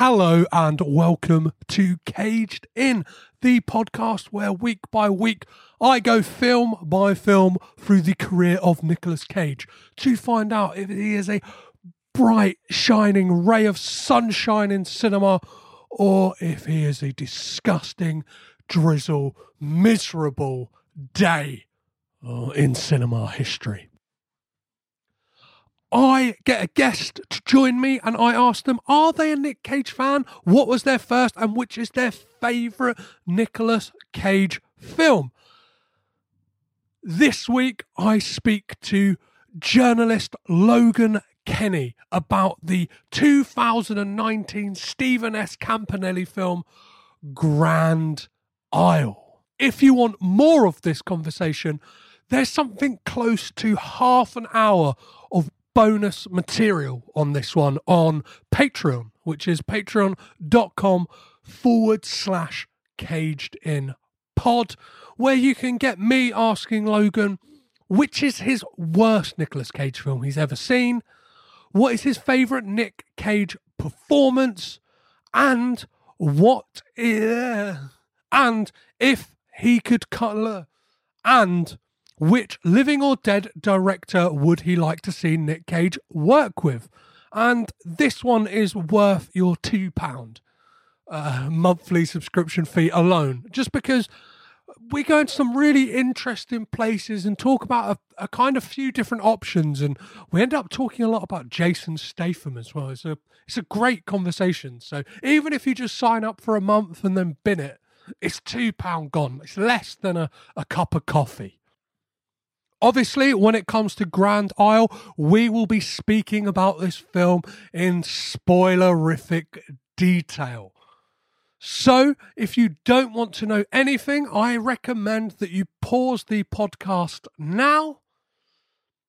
Hello and welcome to Caged In, the podcast where week by week I go film by film through the career of Nicolas Cage to find out if he is a bright, shining ray of sunshine in cinema or if he is a disgusting, drizzle, miserable day uh, in cinema history. I get a guest to join me and I ask them, are they a Nick Cage fan? What was their first and which is their favourite Nicolas Cage film? This week I speak to journalist Logan Kenny about the 2019 Stephen S. Campanelli film Grand Isle. If you want more of this conversation, there's something close to half an hour bonus material on this one on Patreon, which is patreon.com forward slash caged in pod, where you can get me asking Logan which is his worst Nicolas Cage film he's ever seen, what is his favourite Nick Cage performance, and what is, and if he could cut and which living or dead director would he like to see Nick Cage work with? And this one is worth your £2 uh, monthly subscription fee alone, just because we go into some really interesting places and talk about a, a, kind of few different options, and we end up talking a lot about Jason Statham as well. It's a it's a great conversation. So even if you just sign up for a month and then bin it, it's two pound gone. It's less than a, a cup of coffee. Obviously, when it comes to Grand Isle, we will be speaking about this film in spoilerific detail. So, if you don't want to know anything, I recommend that you pause the podcast now.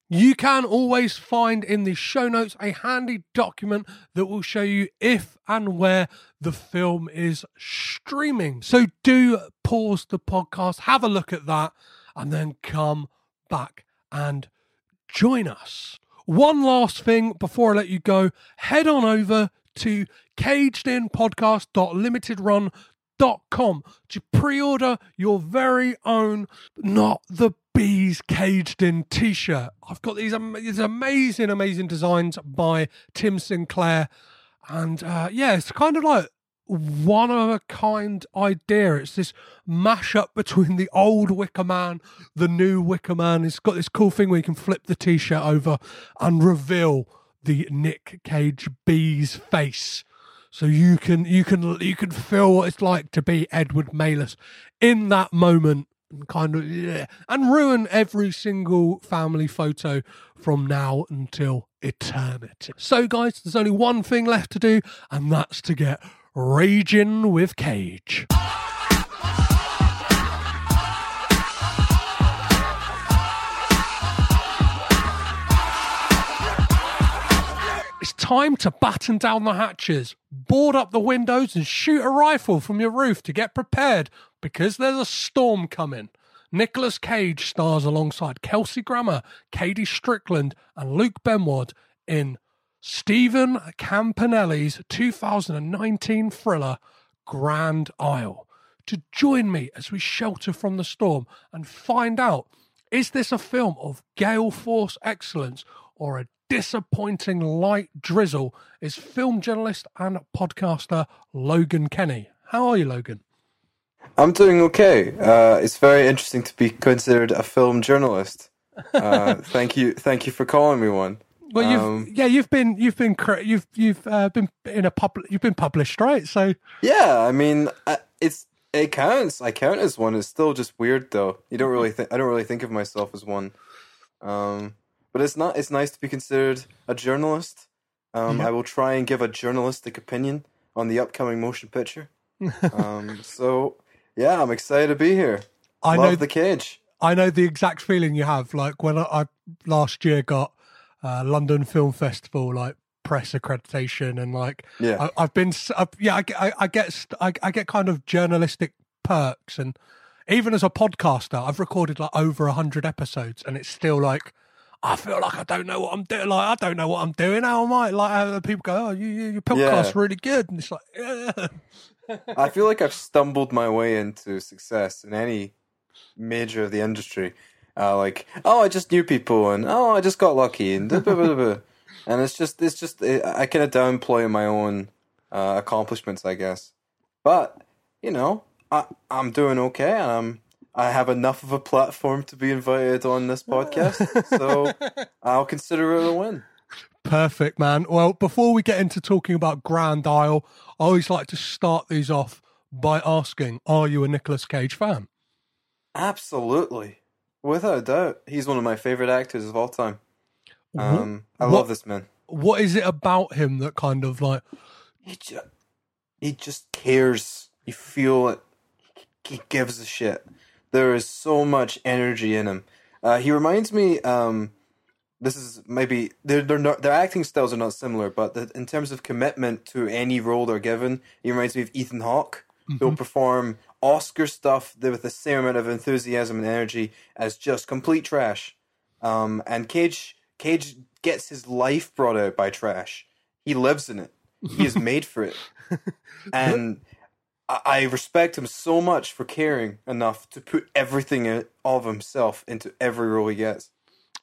You can always find in the show notes a handy document that will show you if and where the film is streaming. So, do pause the podcast, have a look at that, and then come back and join us. One last thing before I let you go, head on over to cagedinpodcast.limitedrun.com to pre-order your very own not the bees caged in t-shirt. I've got these, these amazing, amazing designs by Tim Sinclair. And uh, yeah, it's kind of like one of a kind idea. It's this mashup between the old Wicker Man, the new Wicker Man. It's got this cool thing where you can flip the t-shirt over and reveal the Nick Cage bee's face. So you can you can you can feel what it's like to be Edward Malus in that moment and kind of yeah, and ruin every single family photo from now until eternity. So guys, there's only one thing left to do and that's to get Raging with Cage. It's time to batten down the hatches, board up the windows, and shoot a rifle from your roof to get prepared because there's a storm coming. Nicolas Cage stars alongside Kelsey Grammer, KaDee Strickland, and Luke Benward in Stephen Campanelli's 2019 thriller Grand Isle to join me as we shelter from the storm and find out is this a film of gale force excellence or a disappointing light drizzle? Is film journalist and podcaster Logan Kenny. How are you, Logan? I'm doing okay. Uh, it's very interesting to be considered a film journalist. Uh, thank you, thank you for calling me one. Well, you've Um, yeah, you've been you've been you've you've uh, been in a pub you've been published, right? So Yeah, I mean, I, it's it counts. I count as one. It's still just weird though. You don't really think I don't really think of myself as one. Um, but it's not. It's nice to be considered a journalist. Um, I will try and give a journalistic opinion on the upcoming motion picture. um, so yeah, I'm excited to be here. I Love know the cage. I know the exact feeling you have. Like when I, I last year got uh, London Film Festival like press accreditation, and like Yeah. I, I've been I've, yeah I, get- I, I get I, I get kind of journalistic perks, and even as a podcaster, I've recorded like over a hundred episodes, and it's still like. I feel like I don't know what I'm doing. Like I don't know what I'm doing. How am I? Like how people go, "Oh, you, you, your podcast's Yeah. really good," and it's like, yeah. I feel like I've stumbled my way into success in any major of the industry. Uh, like, oh, I just knew people, and oh, I just got lucky, and blah, blah, blah, blah. and it's just, it's just, I kind of downplay my own uh, accomplishments, I guess. But you know, I, I'm doing okay, and I'm, I have enough of a platform to be invited on this podcast, so I'll consider it a win. Perfect, man. Well, before we get into talking about Grand Isle, I always like to start these off by asking, are you a Nicolas Cage fan? Absolutely, without a doubt, he's one of my favorite actors of all time. Um, I love this man. What is it about him that kind of like, he just, he just cares. You feel it. He gives a shit. There is so much energy in him. Uh, he reminds me. Um, this is maybe they're, they're not, their acting styles are not similar, but the, in terms of commitment to any role they're given, he reminds me of Ethan Hawke, He'll perform Oscar stuff with the same amount of enthusiasm and energy as just complete trash. Um, and Cage Cage gets his life brought out by trash. He lives in it. He is made for it. And I, I respect him so much for caring enough to put everything of himself into every role he gets.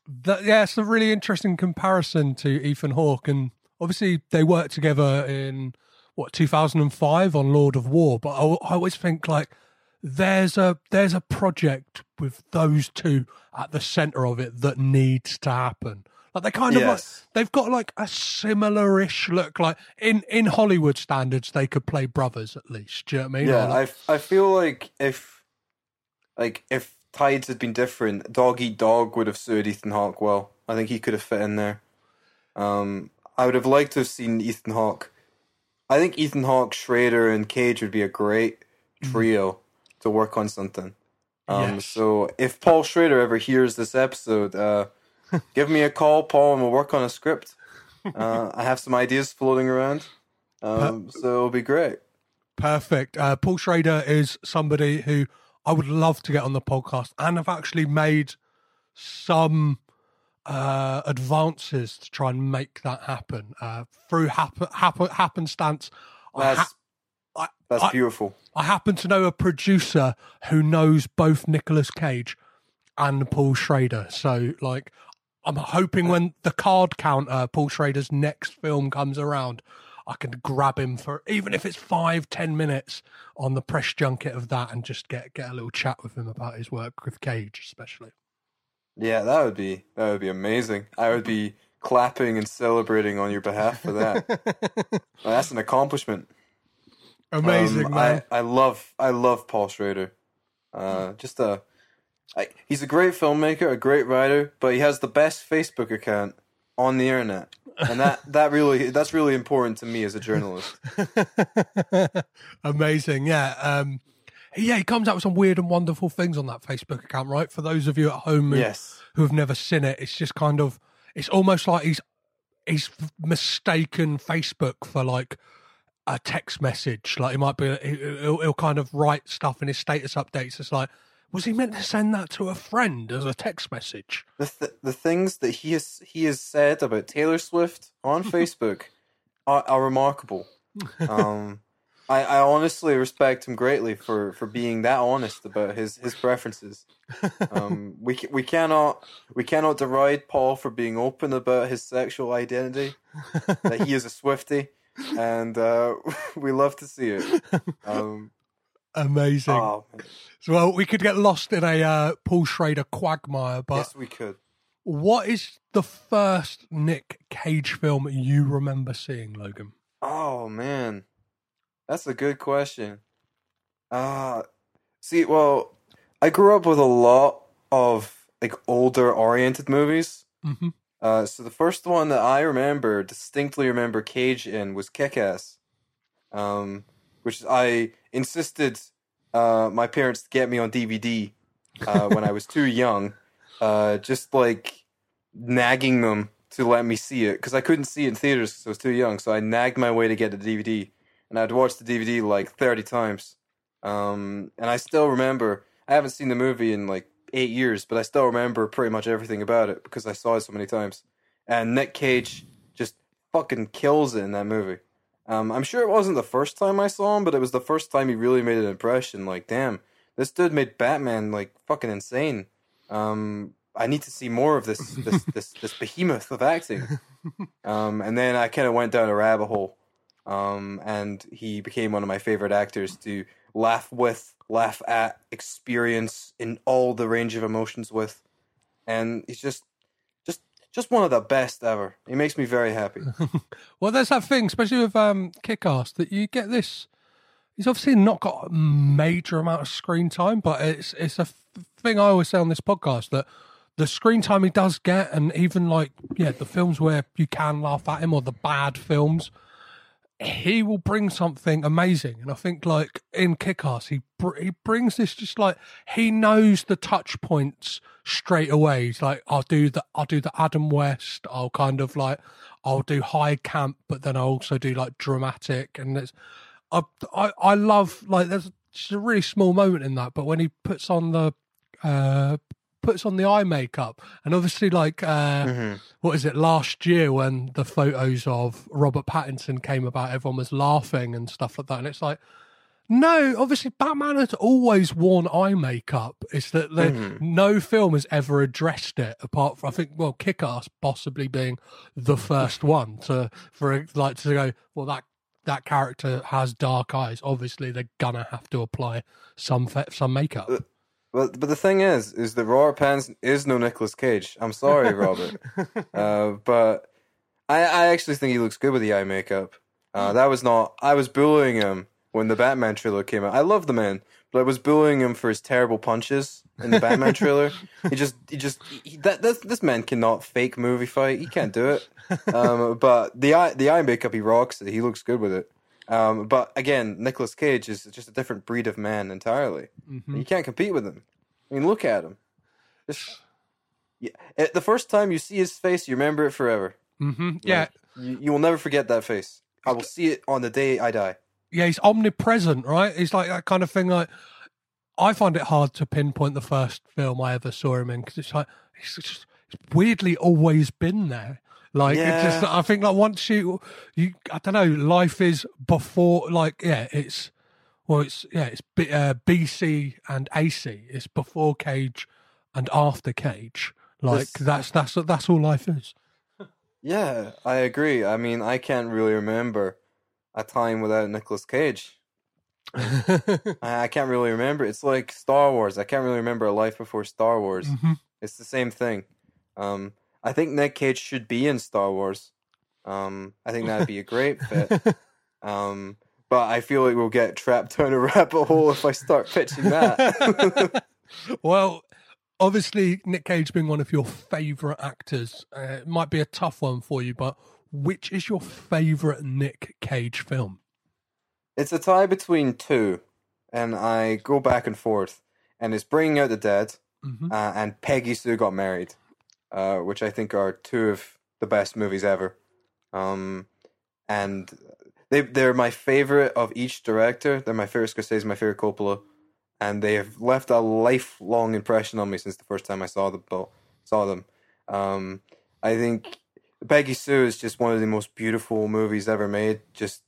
that, yeah, it's a really interesting comparison to Ethan Hawke. And obviously, they worked together in what 2005 on Lord of War. But I, I always think like there's a there's a project with those two at the center of it that needs to happen. Like they kind of like they've got like a similar-ish look. Like in in Hollywood standards, they could play brothers at least. Do you know what I mean? Yeah, like- I, I feel like if like if tides had been different, Dog Eat Dog would have suited Ethan Hawke well. I think he could have fit in there. Um, I would have liked to have seen Ethan Hawke. I think Ethan Hawke, Schrader, and Cage would be a great trio to work on something. Um, Yes. So if Paul Schrader ever hears this episode, uh, give me a call, Paul, and we'll work on a script. Uh, I have some ideas floating around, um, so it'll be great. Perfect. Uh, Paul Schrader is somebody who I would love to get on the podcast and I've actually made some uh, advances to try and make that happen uh, through happen, happen, happenstance. That's ha- I, that's I- beautiful. I happen to know a producer who knows both Nicolas Cage and Paul Schrader. So, like, I'm hoping when the card counter, Paul Schrader's next film comes around, I can grab him for even if it's five, ten minutes on the press junket of that, and just get get a little chat with him about his work with Cage, especially. Yeah, that would be that would be amazing. I would be clapping and celebrating on your behalf for that. That's an accomplishment. Amazing, Um, man. I, I love I love Paul Schrader. Uh, just a I, he's a great filmmaker, a great writer, but he has the best Facebook account on the internet, and that that really that's really important to me as a journalist. Amazing, yeah. Um, yeah, he comes out with some weird and wonderful things on that Facebook account, right? For those of you at home who, Yes. who have never seen it, it's just kind of, it's almost like he's he's mistaken Facebook for like a text message. Like he might be, he'll, he'll kind of write stuff in his status updates. It's like, Was he meant to send that to a friend as a text message? The th- the things that he has he has said about Taylor Swift on Facebook are, are remarkable. Um, I, I honestly respect him greatly for, for being that honest about his, his preferences. Um, we we cannot we cannot deride Paul for being open about his sexual identity. that he is a Swifty, and uh, we love to see it. Um, Amazing. oh. So, well, we could get lost in a uh, Paul Schrader quagmire, but yes, we could. what is the first Nick Cage film you remember seeing, Logan? Oh man, that's a good question. Uh see, well, I grew up with a lot of like older oriented movies. hmm Uh, so the first one that I remember, distinctly remember Cage in, was Kick Ass, um, which I insisted uh, my parents to get me on DVD uh, when I was too young, uh, just like nagging them to let me see it because I couldn't see it in theaters because I was too young. So I nagged my way to get the DVD, and I'd watched the DVD like thirty times. Um, and I still remember. I haven't seen the movie in like eight years, but I still remember pretty much everything about it because I saw it so many times. And Nick Cage just fucking kills it in that movie. Um, I'm sure it wasn't the first time I saw him, but it was the first time he really made an impression. Like, damn, this dude made Batman like fucking insane. Um, I need to see more of this this this, this behemoth of acting. Um, and then I kind of went down a rabbit hole. Um, and he became one of my favorite actors to laugh with, laugh at, experience in all the range of emotions with, and he's just, just, just one of the best ever. He makes me very happy. Well, there's that thing, especially with um, Kick-Ass, that you get this. He's obviously not got a major amount of screen time, but it's it's a f- thing I always say on this podcast that the screen time he does get, and even like yeah, the films where you can laugh at him or the bad films, he will bring something amazing. And I think like in Kick-Ass, he br- he brings this just like he knows the touch points straight away. He's like, I'll do the I'll do the Adam West. I'll kind of like I'll do high camp, but then I also do like dramatic. And it's I I, I love like there's just a really small moment in that, but when he puts on the uh puts on the eye makeup. And obviously like uh mm-hmm. what is it last year when the photos of Robert Pattinson came about everyone was laughing and stuff like that. And it's like no obviously Batman has always worn eye makeup. It's that the, mm-hmm. no film has ever addressed it apart from I think well Kick-Ass possibly being the first one to for like to go well that that character has dark eyes. Obviously they're gonna have to apply some some makeup uh, But but the thing is, is that Robert Pattinson is no Nicolas Cage. I'm sorry, Robert, uh, but I I actually think he looks good with the eye makeup. Uh, that was not. I was bullying him when the Batman trailer came out. I love the man, but I was bullying him for his terrible punches in the Batman trailer. He just he just he, that this this man cannot fake movie fight. He can't do it. Um, but the eye the eye makeup he rocks. He looks good with it. Um, but again, Nicolas Cage is just a different breed of man entirely. You can't compete with him. I mean, look at him. Just yeah, eh, the first time you see his face, you remember it forever. hmm yeah Like, you, you will never forget that face. I will see it on the day I die. yeah, he's omnipresent, right? He's like that kind of thing. Like, I find it hard to pinpoint the first film I ever saw him in because it's like it's just it's weirdly always been there. Like, it's just I think like once you you I don't know, life is before like yeah, it's well, it's yeah, it's B, uh, BC and AC. It's before Cage and after Cage. Like This- that's that's that's all life is. Yeah, I agree. I mean, I can't really remember a time without Nicolas Cage. I, can't really remember. It's like Star Wars. I can't really remember a life before Star Wars. Mhm. It's the same thing. Um, I think Nick Cage should be in Star Wars. Um, I think that'd be a great fit. Um, but I feel like we'll get trapped down a rabbit hole if I start pitching that. well, obviously, Nick Cage being one of your favourite actors, uh, it might be a tough one for you, but which is your favourite Nick Cage film? it's a tie between two, and I go back and forth. And it's Bringing Out the Dead Mhm. uh, and Peggy Sue Got Married, uh, which I think are two of the best movies ever. Um, and they they're my favorite of each director. They're my favorite Scorsese, my favorite Coppola. and they have left a lifelong impression on me since the first time I saw them. Saw them. Um, I think Peggy Sue is just one of the most beautiful movies ever made. Just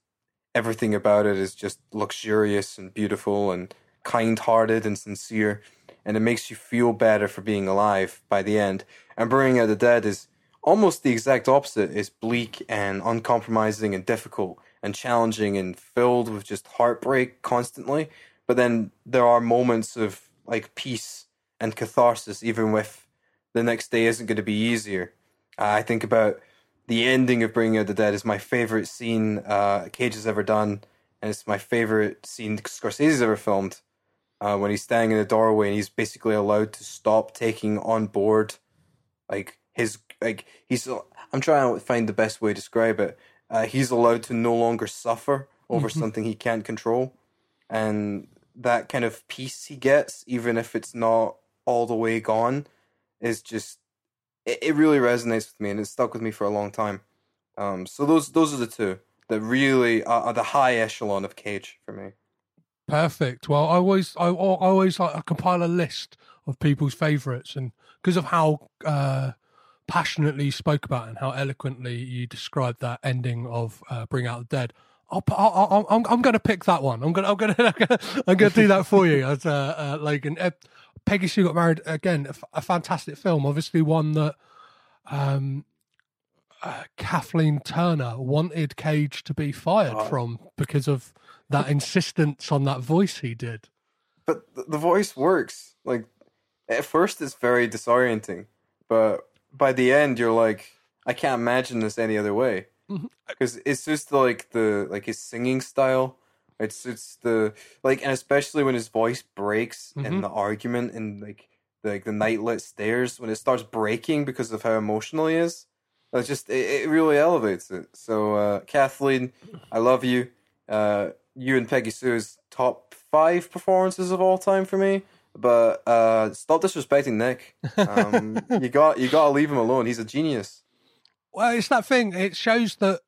everything about it is just luxurious and beautiful and kind-hearted and sincere, and it makes you feel better for being alive by the end. And Bringing Out the Dead is almost the exact opposite. It's bleak and uncompromising and difficult and challenging and filled with just heartbreak constantly. But then there are moments of like peace and catharsis, even with the next day isn't going to be easier. Uh, I think about the ending of Bringing Out the Dead is my favorite scene uh, Cage has ever done, and it's my favorite scene Scorsese's ever filmed. Uh, when he's standing in the doorway and he's basically allowed to stop taking on board, like his like he's. I'm trying to find the best way to describe it. Uh, he's allowed to no longer suffer over Mm-hmm. something he can't control, and that kind of peace he gets, even if it's not all the way gone, is just it, it really resonates with me and it's stuck with me for a long time. Um, so those those are the two that really are, are the high echelon of Cage for me. Perfect. Well, I always, I, I always like I compile a list of people's favourites, and because of how uh, passionately you spoke about it and how eloquently you described that ending of uh, Bring Out the Dead, I'll, I'll, I'll, I'm, I'm going to pick that one. I'm going, to I'm going to, I'm going to do that for you as uh, uh, Logan. Uh, Peggy Sue got married again. A, f- a fantastic film, obviously one that. Um, uh, Kathleen Turner wanted Cage to be fired Oh. from because of that insistence on that voice he did. But the voice works. Like at first, it's very disorienting, but by the end, you're like, I can't imagine this any other way. Mhm. Because it's just like the like his singing style. It's it's the like, and especially when his voice breaks Mhm. in the argument and like the like the night lit stairs when it starts breaking because of how emotional he is. It's just it, it really elevates it. So uh, Kathleen, I love you. Uh, you and Peggy Sue's top five performances of all time for me. But uh, stop disrespecting Nick. Um, you got you got to leave him alone. He's a genius. Well, it's that thing. It shows that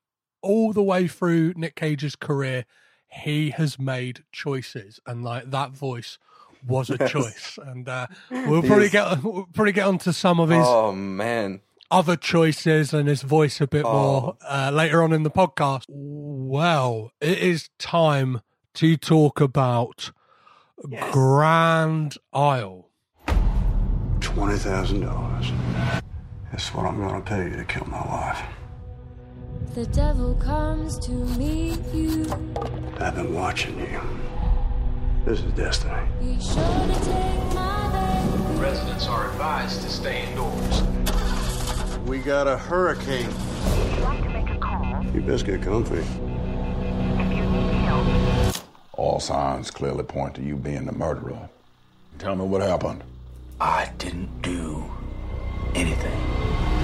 all the way through Nick Cage's career, he has made choices, and like that voice was a Yes. choice. And uh, we'll probably get we'll probably get onto some of his Oh man, other choices and his voice a bit Oh. more uh, later on in the podcast. Well, it is time to talk about Grand Isle. Twenty thousand dollars. That's what I'm gonna pay you to kill my wife. The devil comes to meet you. I've been watching you. This is destiny. Be sure to take my baby. Residents are advised to stay indoors. We got a hurricane. You best get comfy. All signs clearly point to you being the murderer. Tell me what happened. I didn't do anything.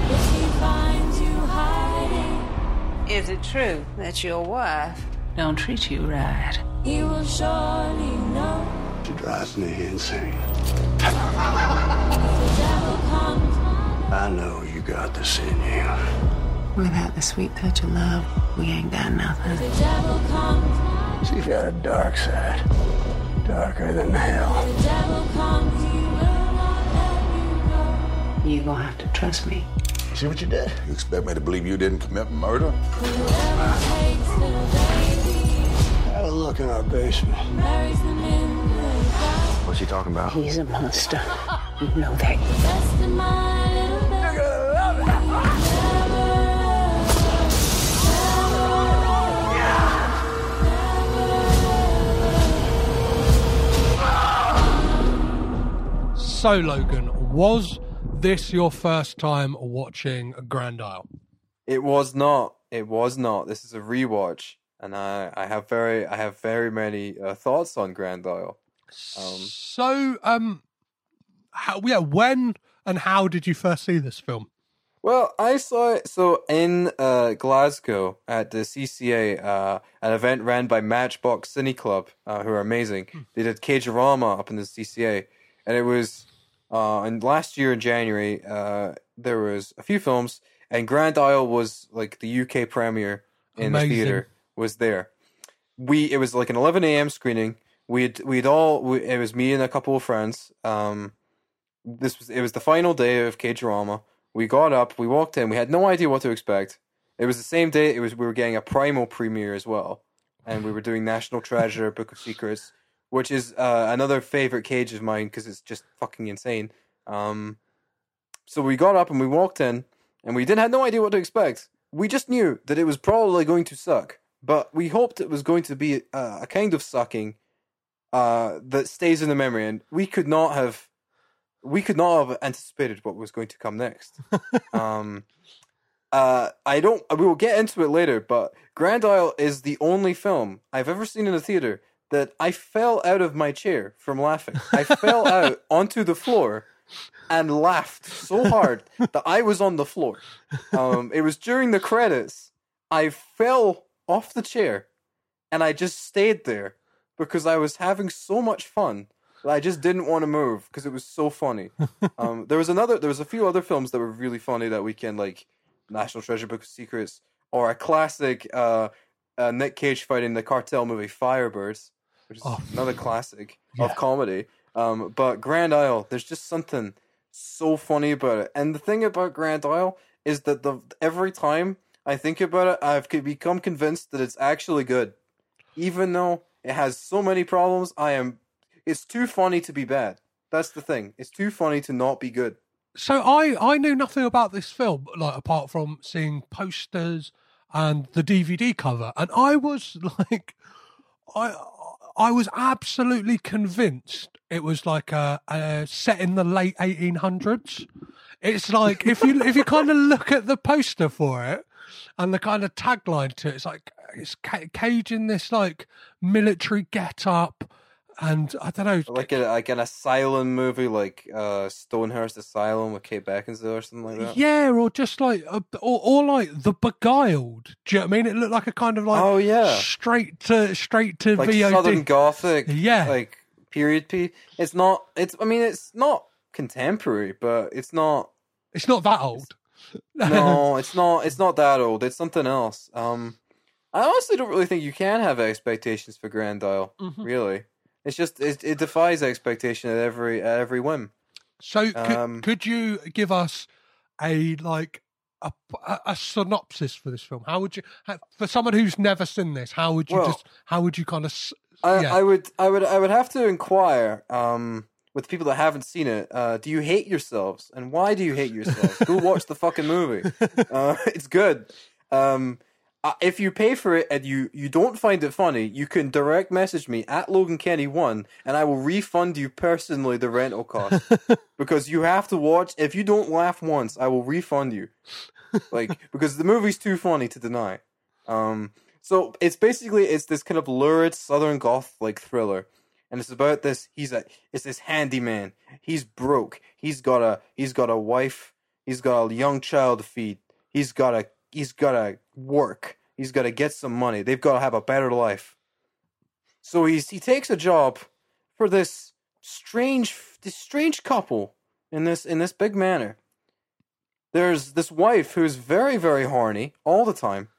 If he finds you hiding, Is it true that your wife don't treat you right? he will surely know. She drives me insane. The devil comes I know you got this in you. Without the sweet touch of love, we ain't got nothing. The devil comes my She's got a dark side. Darker than hell. The devil comes, he will not let you go. Gonna have to trust me. See what you did? You expect me to believe you didn't commit murder? Whoever takes the baby, Have a look in our basement. marries them in the dark. What's he talking about? He's a monster. You know that. So, Logan, was this your first time watching Grand Isle? it was not. It was not. This is a rewatch, and I I have very I have very many uh, thoughts on Grand Isle. Um, so, um, how, yeah, when and how did you first see this film? Well, I saw it so in uh, Glasgow at the CCA, uh, an event ran by Matchbox Cine Club, uh, who are amazing. They did Cagerama up in the CCA, and it was uh, and last year in January uh, there was a few films, and Grand Isle was like the UK premiere in Amazing. the theater was there. We it was like an 11 a.m. screening. we'd we'd all we, it was me and a couple of friends. Um, this was it was the final day of Cagerama. We got up, we walked in, we had no idea what to expect. It was the same day. It was we were getting a Primal premiere as well, and we were doing National Treasure, Book of Secrets, which is uh, another favorite Cage of mine because it's just fucking insane. Um, so we got up and we walked in, and we didn't have no idea what to expect. We just knew that it was probably going to suck, but we hoped it was going to be uh, a kind of sucking uh, that stays in the memory, and we could not have we could not have anticipated what was going to come next. um, uh, I don't. We will get into it later, but Grand Isle is the only film I've ever seen in a theater that I fell out of my chair from laughing. I fell out onto the floor and laughed so hard that I was on the floor. Um, it was during the credits. I fell off the chair and I just stayed there because I was having so much fun that I just didn't want to move because it was so funny. Um, there was another, there was a few other films that were really funny that weekend, like National Treasure Book of Secrets or a classic uh, uh, Nick Cage fighting the cartel movie Firebirds, which is Oh. another classic Yeah. of comedy. Um, but Grand Isle, there's just something so funny about it. And the thing about Grand Isle is that the every time I think about it, I've become convinced that it's actually good, even though it has so many problems. I am. It's too funny to be bad. That's the thing. It's too funny to not be good. So I I knew nothing about this film, like apart from seeing posters and the DVD cover, and I was like, I I was absolutely convinced it was like a, a set in the late eighteen hundreds. It's like if you if you kind of look at the poster for it and the kind of tagline to it, it's like it's Ca- Cage in this like military get up, and I don't know, Like a, like an asylum movie, like uh, Stonehurst Asylum with Kate Beckinsale or something like that. Yeah, or just like, a, or, or like the Beguiled. Do you know what I mean? It looked like a kind of like, Oh, yeah. straight to straight to like VOD. Southern Gothic, Yeah. like period piece. It's not. It's. I mean, it's not contemporary, but it's not. It's not that old. No, it's not. It's not that old. It's something else. Um, I honestly don't really think you can have expectations for Grand Isle. Mhm. Really, it's just it, it defies expectation at every at every whim. So could, Um, could you give us a like a, a, a synopsis for this film? How would you, how, for someone who's never seen this, how would you Well, just, how would you kind of, s- I, yeah. I would I would I would have to inquire um with people that haven't seen it. Uh, do you hate yourselves, and why do you hate yourselves? Go watch the fucking movie. Uh, it's good. Um, uh, if you pay for it and you you don't find it funny, you can direct message me at Logan Kenny one, and I will refund you personally the rental cost because you have to watch. If you don't laugh once, I will refund you. Like because the movie's too funny to deny. Um, so it's basically it's this kind of lurid southern goth like thriller, and it's about this. He's a it's this handyman. He's broke. He's got a he's got a wife. He's got a young child to feed. He's got a he's got to work. He's got to get some money. They've got to have a better life. So he's he takes a job for this strange this strange couple in this in this big manor. There's this wife who's very very horny all the time.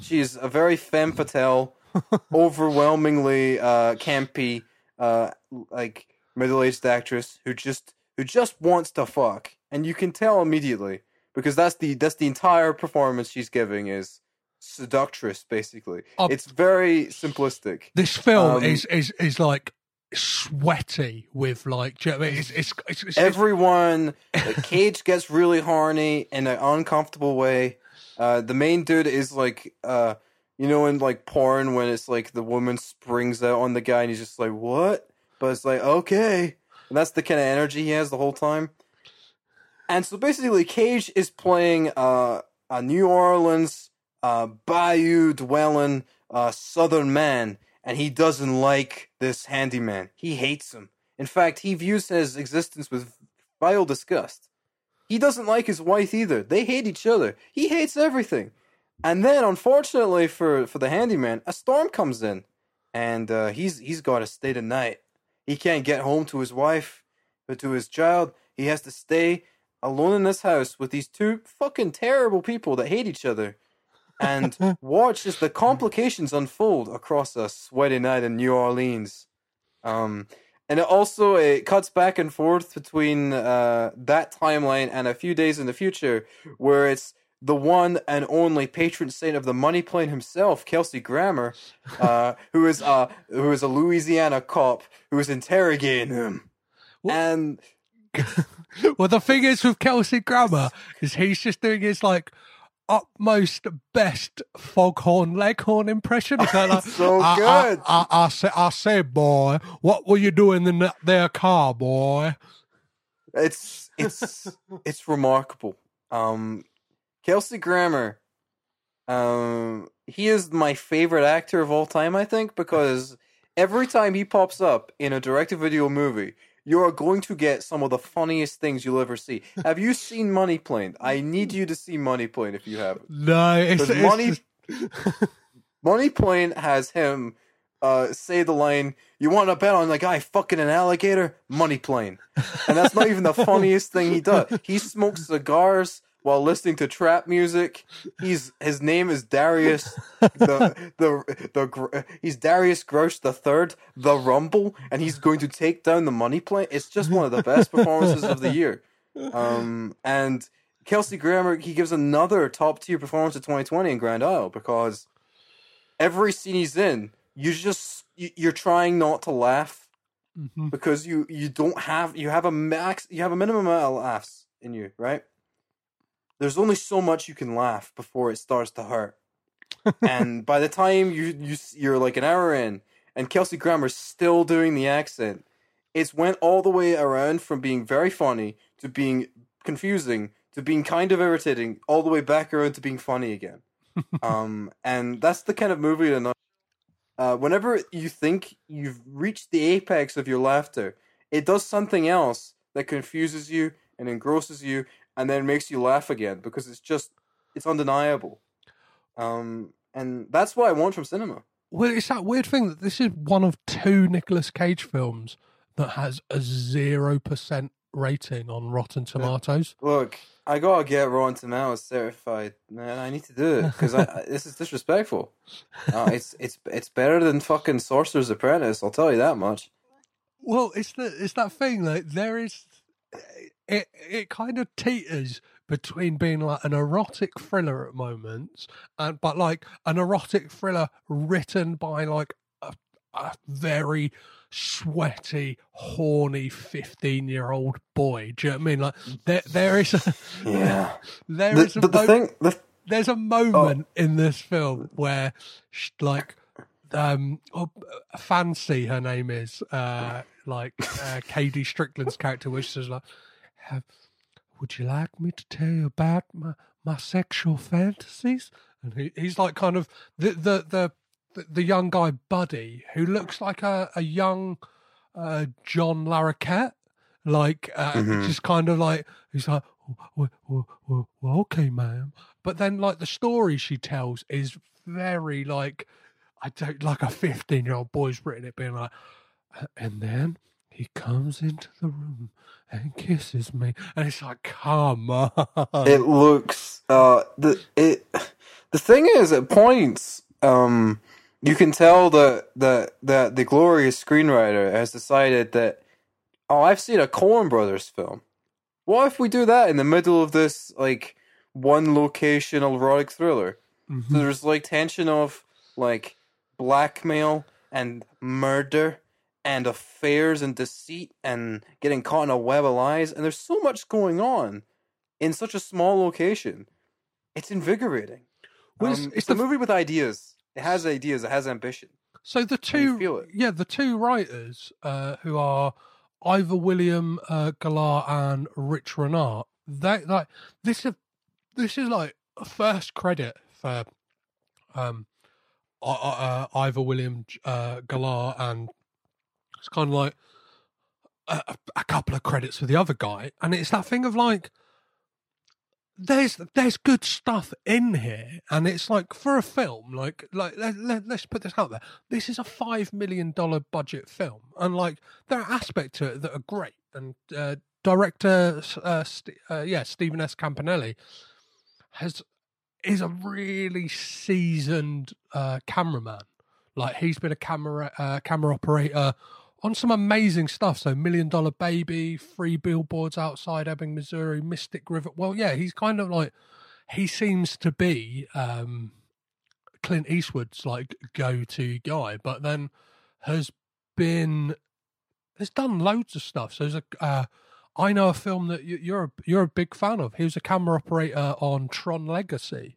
She's a very femme fatale, overwhelmingly uh, campy, uh, like middle aged actress who just who just wants to fuck, and you can tell immediately because that's the that's the entire performance she's giving is seductress basically. Oh. it's very simplistic. this film Um, is, is, is like sweaty with like, do you know what I mean? It's, it's, it's, it's, Everyone, like, Cage gets really horny in an uncomfortable way. Uh, the main dude is like, uh, you know, in like porn when it's like the woman springs out on the guy and he's just like, "What?" But it's like, okay, and that's the kind of energy he has the whole time. And so basically, Cage is playing uh, a New Orleans uh, bayou dwelling uh, Southern man, and he doesn't like this handyman. He hates him. In fact, he views his existence with vile disgust. He doesn't like his wife either. They hate each other. He hates everything. And then, unfortunately for, for the handyman, a storm comes in, and uh, he's he's got to stay the night. He can't get home to his wife, but to his child, he has to stay alone in this house with these two fucking terrible people that hate each other, and watch as the complications unfold across a sweaty night in New Orleans. Um, and it also it cuts back and forth between uh, that timeline and a few days in the future, where it's the one and only patron saint of the money plane himself, Kelsey Grammer, uh, who is a who is a Louisiana cop who is interrogating him, and well, the thing is with Kelsey Grammer is he's just doing his like utmost best foghorn leghorn impression. It's like, so I, good. I, I, I, say, I say, boy, what were you doing in that there car, boy? it's it's it's remarkable. Um, Kelsey Grammer, um, he is my favorite actor of all time. I think because every time he pops up in a direct-to-video movie, you are going to get some of the funniest things you'll ever see. Have you seen Money Plane? I need you to see Money Plane if you haven't. No, it's, it's Money just- Money Plane has him uh, say the line, "You want to bet on the guy fucking an alligator?" Money Plane, and that's not even the funniest thing he does. He smokes cigars while listening to trap music. He's his name is Darius the the the he's Darius Grosh the third, the Rumble, and he's going to take down the Money Plane. It's just one of the best performances of the year. Um, and Kelsey Grammer, he gives another top tier performance of 2020 in Grand Isle because every scene he's in, you just you- you're trying not to laugh Mhm. because you you don't have you have a max you have a minimum amount of laughs in you, right? There's only so much you can laugh before it starts to hurt, and by the time you you you're like an hour in, and Kelsey Grammer's still doing the accent, it's went all the way around from being very funny to being confusing to being kind of irritating, all the way back around to being funny again. um, and that's the kind of movie that. Uh, whenever you think you've reached the apex of your laughter, it does something else that confuses you and engrosses you, and then makes you laugh again because it's just it's undeniable. Um, and that's what I want from cinema. Well, it's that weird thing that this is one of two Nicolas Cage films that has a zero percent rating on Rotten Tomatoes. Look, I gotta get Rotten Tomatoes certified, man. I need to do it because this is disrespectful. Uh, it's it's it's better than fucking Sorcerer's Apprentice. I'll tell you that much. Well, it's the it's that thing like there is it it kind of teeters between being like an erotic thriller at moments and but like an erotic thriller written by like a, a very sweaty horny 15 year old boy. Do you know what i mean? Like there there is a Yeah. there The- is a but the thing, the, there's a moment in this film where sh- like um oh, fancy her name is uh like uh KaDee Strickland's character which is like have would you like me to tell you about my my sexual fantasies? And he, he's like kind of the the the the, the young guy buddy who looks like a, a young uh John Larroquette. Like uh, Mhm. just kind of like he's like well, well, well, well, okay ma'am. But then like the story she tells is very like i don't like a 15 year old boy's written it being like "Uh, and then he comes into the room and kisses me and it's like come on it looks uh the it the thing is at points um you can tell that that that the glorious screenwriter has decided that oh I've seen a Coen Brothers film. What if we do that in the middle of this like one location erotic thriller? Mm-hmm. So there's like tension of like blackmail and murder and affairs and deceit and getting caught in a web of lies and there's so much going on in such a small location. It's invigorating. Well, it's- Um, it's it's, a the- movie with ideas. It has ideas. It has ambition. So the two, feel it. yeah, the two writers uh, who are Iver William uh, Galar and Rich Renard. They like this is this is like a first credit for um I- uh, Iver William uh, Galar and it's kind of like a, a- couple of credits for the other guy, and it's that thing of like there's there's good stuff in here, and it's like for a film, like like let, let, let's put this out there. This is a five million dollar budget film, and like there are aspects to it that are great. And uh, director, uh, St- uh, yeah, Stephen S. Campanelli has is a really seasoned uh, cameraman. Like he's been a camera uh, camera operator on some amazing stuff. So Million Dollar Baby, Three Billboards Outside Ebbing, Missouri, Mystic River. Well, yeah, he's kind of like he seems to be um, Clint Eastwood's like go-to guy, but then has been has done loads of stuff. So there's a uh, I know a film that you, you're a, you're a big fan of. He was a camera operator on Tron Legacy.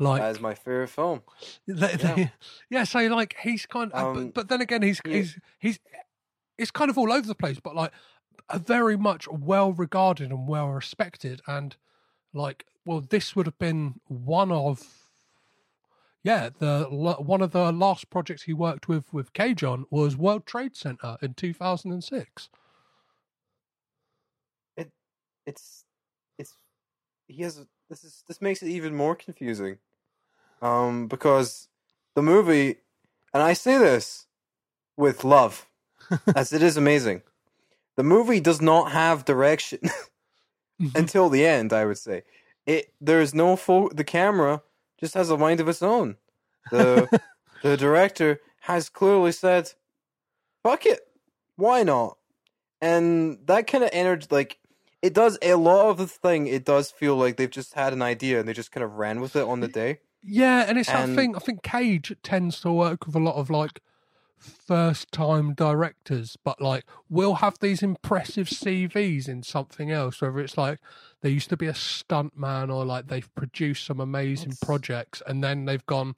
Like That is my favorite film. they- they- yeah. so like he's kind of, Um, but, but then again, he's yeah. he's he's it's kind of all over the place, but like a very much well regarded and well respected, and like well, this would have been one of yeah the one of the last projects he worked with with on was World Trade Center in two thousand and six. It it's it's he has this is this makes it even more confusing. Um because the movie and I say this with love as it is amazing. The movie does not have direction mm-hmm. until the end, I would say. It there is no fo- the camera just has a mind of its own. The the director has clearly said, "Fuck it, why not?" And that kind of energy, like it does a lot of the thing. It does feel like they've just had an idea and they just kind of ran with it on the day. Yeah, and it's that And- thing. I think Cage tends to work with a lot of like first time directors, but like will have these impressive CVs in something else, whether it's like they used to be a stunt man or like they've produced some amazing projects and then they've gone,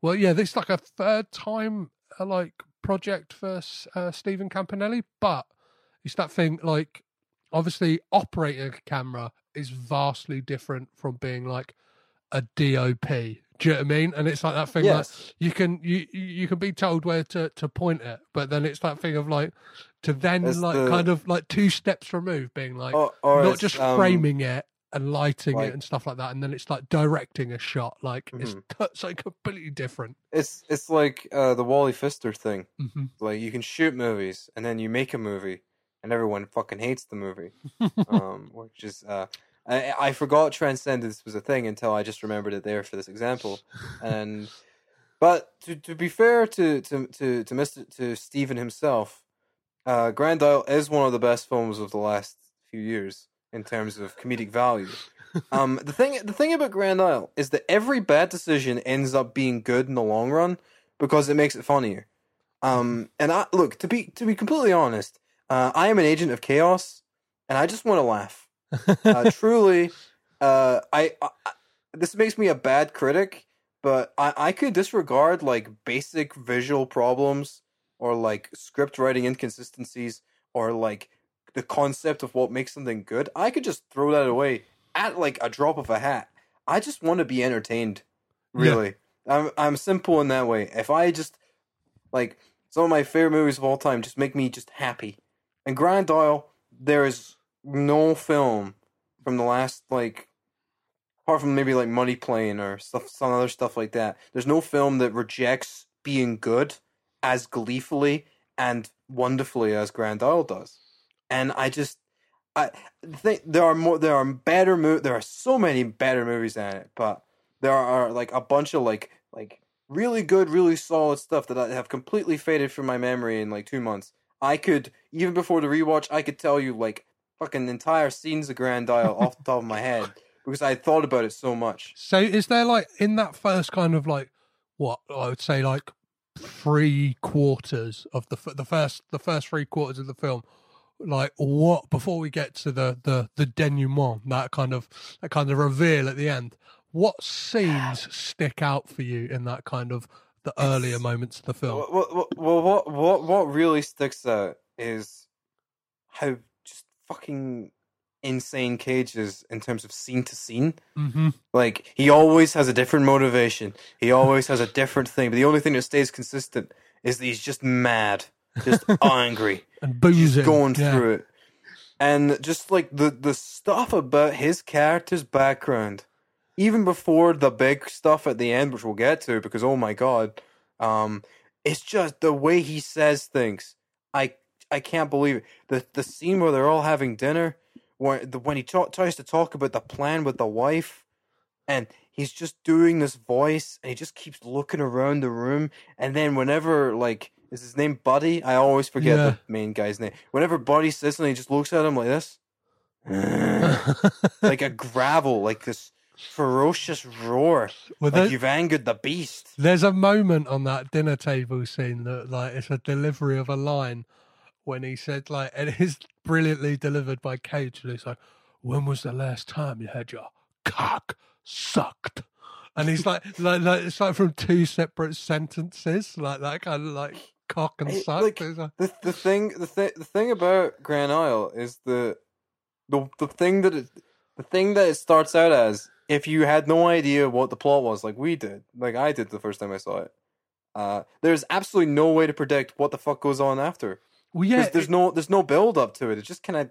well, yeah, this is like a third time uh, like project for uh, Stephen Campanelli, but it's that thing like obviously operating a camera is vastly different from being like a DOP. Do you know what I mean? And it's like that thing Yes. like you can you you- can be told where to, to point it, but then it's that thing of like to then It's like the- kind of like two steps removed, being like Or- or not it's, just um, framing it and lighting like- it and stuff like that, and then it's like directing a shot. Like it's Mhm. t- something completely different. It's it's like uh, the Wally Pfister thing. Mhm. Like you can shoot movies and then you make a movie and everyone fucking hates the movie. um, which is uh, I I forgot Transcendence was a thing until I just remembered it there for this example. And but to to be fair to to to to Mr. to Stephen himself, uh, Grand Isle is one of the best films of the last few years in terms of comedic value. Um, the thing the thing about Grand Isle is that every bad decision ends up being good in the long run because it makes it funnier. Um, and I look to be to be completely honest, uh, I am an agent of chaos, and I just want to laugh. Uh, truly, uh, I, I this makes me a bad critic, but I I could disregard like basic visual problems or like script writing inconsistencies or like the concept of what makes something good. I could just throw that away at like a drop of a hat. I just want to be entertained. Really, I'm I'm simple in that way. If I just like some of my favorite movies of all time just make me just happy. And Grand Isle, there is no film from the last like apart from maybe like Money Plane or stuff some other stuff like that. There's no film that rejects being good as gleefully and wonderfully as Grand Isle does. And I just I think there are more there are better mo- there are so many better movies than it, but there are like a bunch of like like really good, really solid stuff that I have completely faded from my memory in like two months. I could even before the rewatch, I could tell you like fucking entire scenes of Grand Isle off the top of my head because I had thought about it so much. So is there like in that first kind of like what I would say like three quarters of the the first the first three quarters of the film like what before we get to the the the denouement that kind of that kind of reveal at the end what scenes stick out for you in that kind of the earlier moments of the film Well, well, well, what what what really sticks out is how fucking insane Cage is in terms of scene to scene. mm-hmm. Like he always has a different motivation. He always has a different thing. But the only thing that stays consistent is that he's just mad, just angry, and boozing just going yeah. through it. And just like the the stuff about his character's background, even before the big stuff at the end, which we'll get to, because oh my god, um, it's just the way he says things. I I can't believe it. The the scene where they're all having dinner, where the, when he ta- tries to talk about the plan with the wife, and he's just doing this voice, and he just keeps looking around the room, and then whenever like is his name Buddy? I always forget Yeah. the main guy's name. Whenever Buddy sits and he just looks at him like this, like a gravel, like this ferocious roar, Well, like you've angered the beast. There's a moment on that dinner table scene that like it's a delivery of a line when he said like and it is brilliantly delivered by Cage and it's like, When was the last time you had your cock sucked? And he's like, like, like it's like from two separate sentences, like that kind of like cock and suck. like, like- the the thing the thing the thing about Grand Isle is the the the thing that it the thing that it starts out as if you had no idea what the plot was like we did like I did the first time I saw it uh there's absolutely no way to predict what the fuck goes on after well, yeah, there's no there's no build up to it it just kind of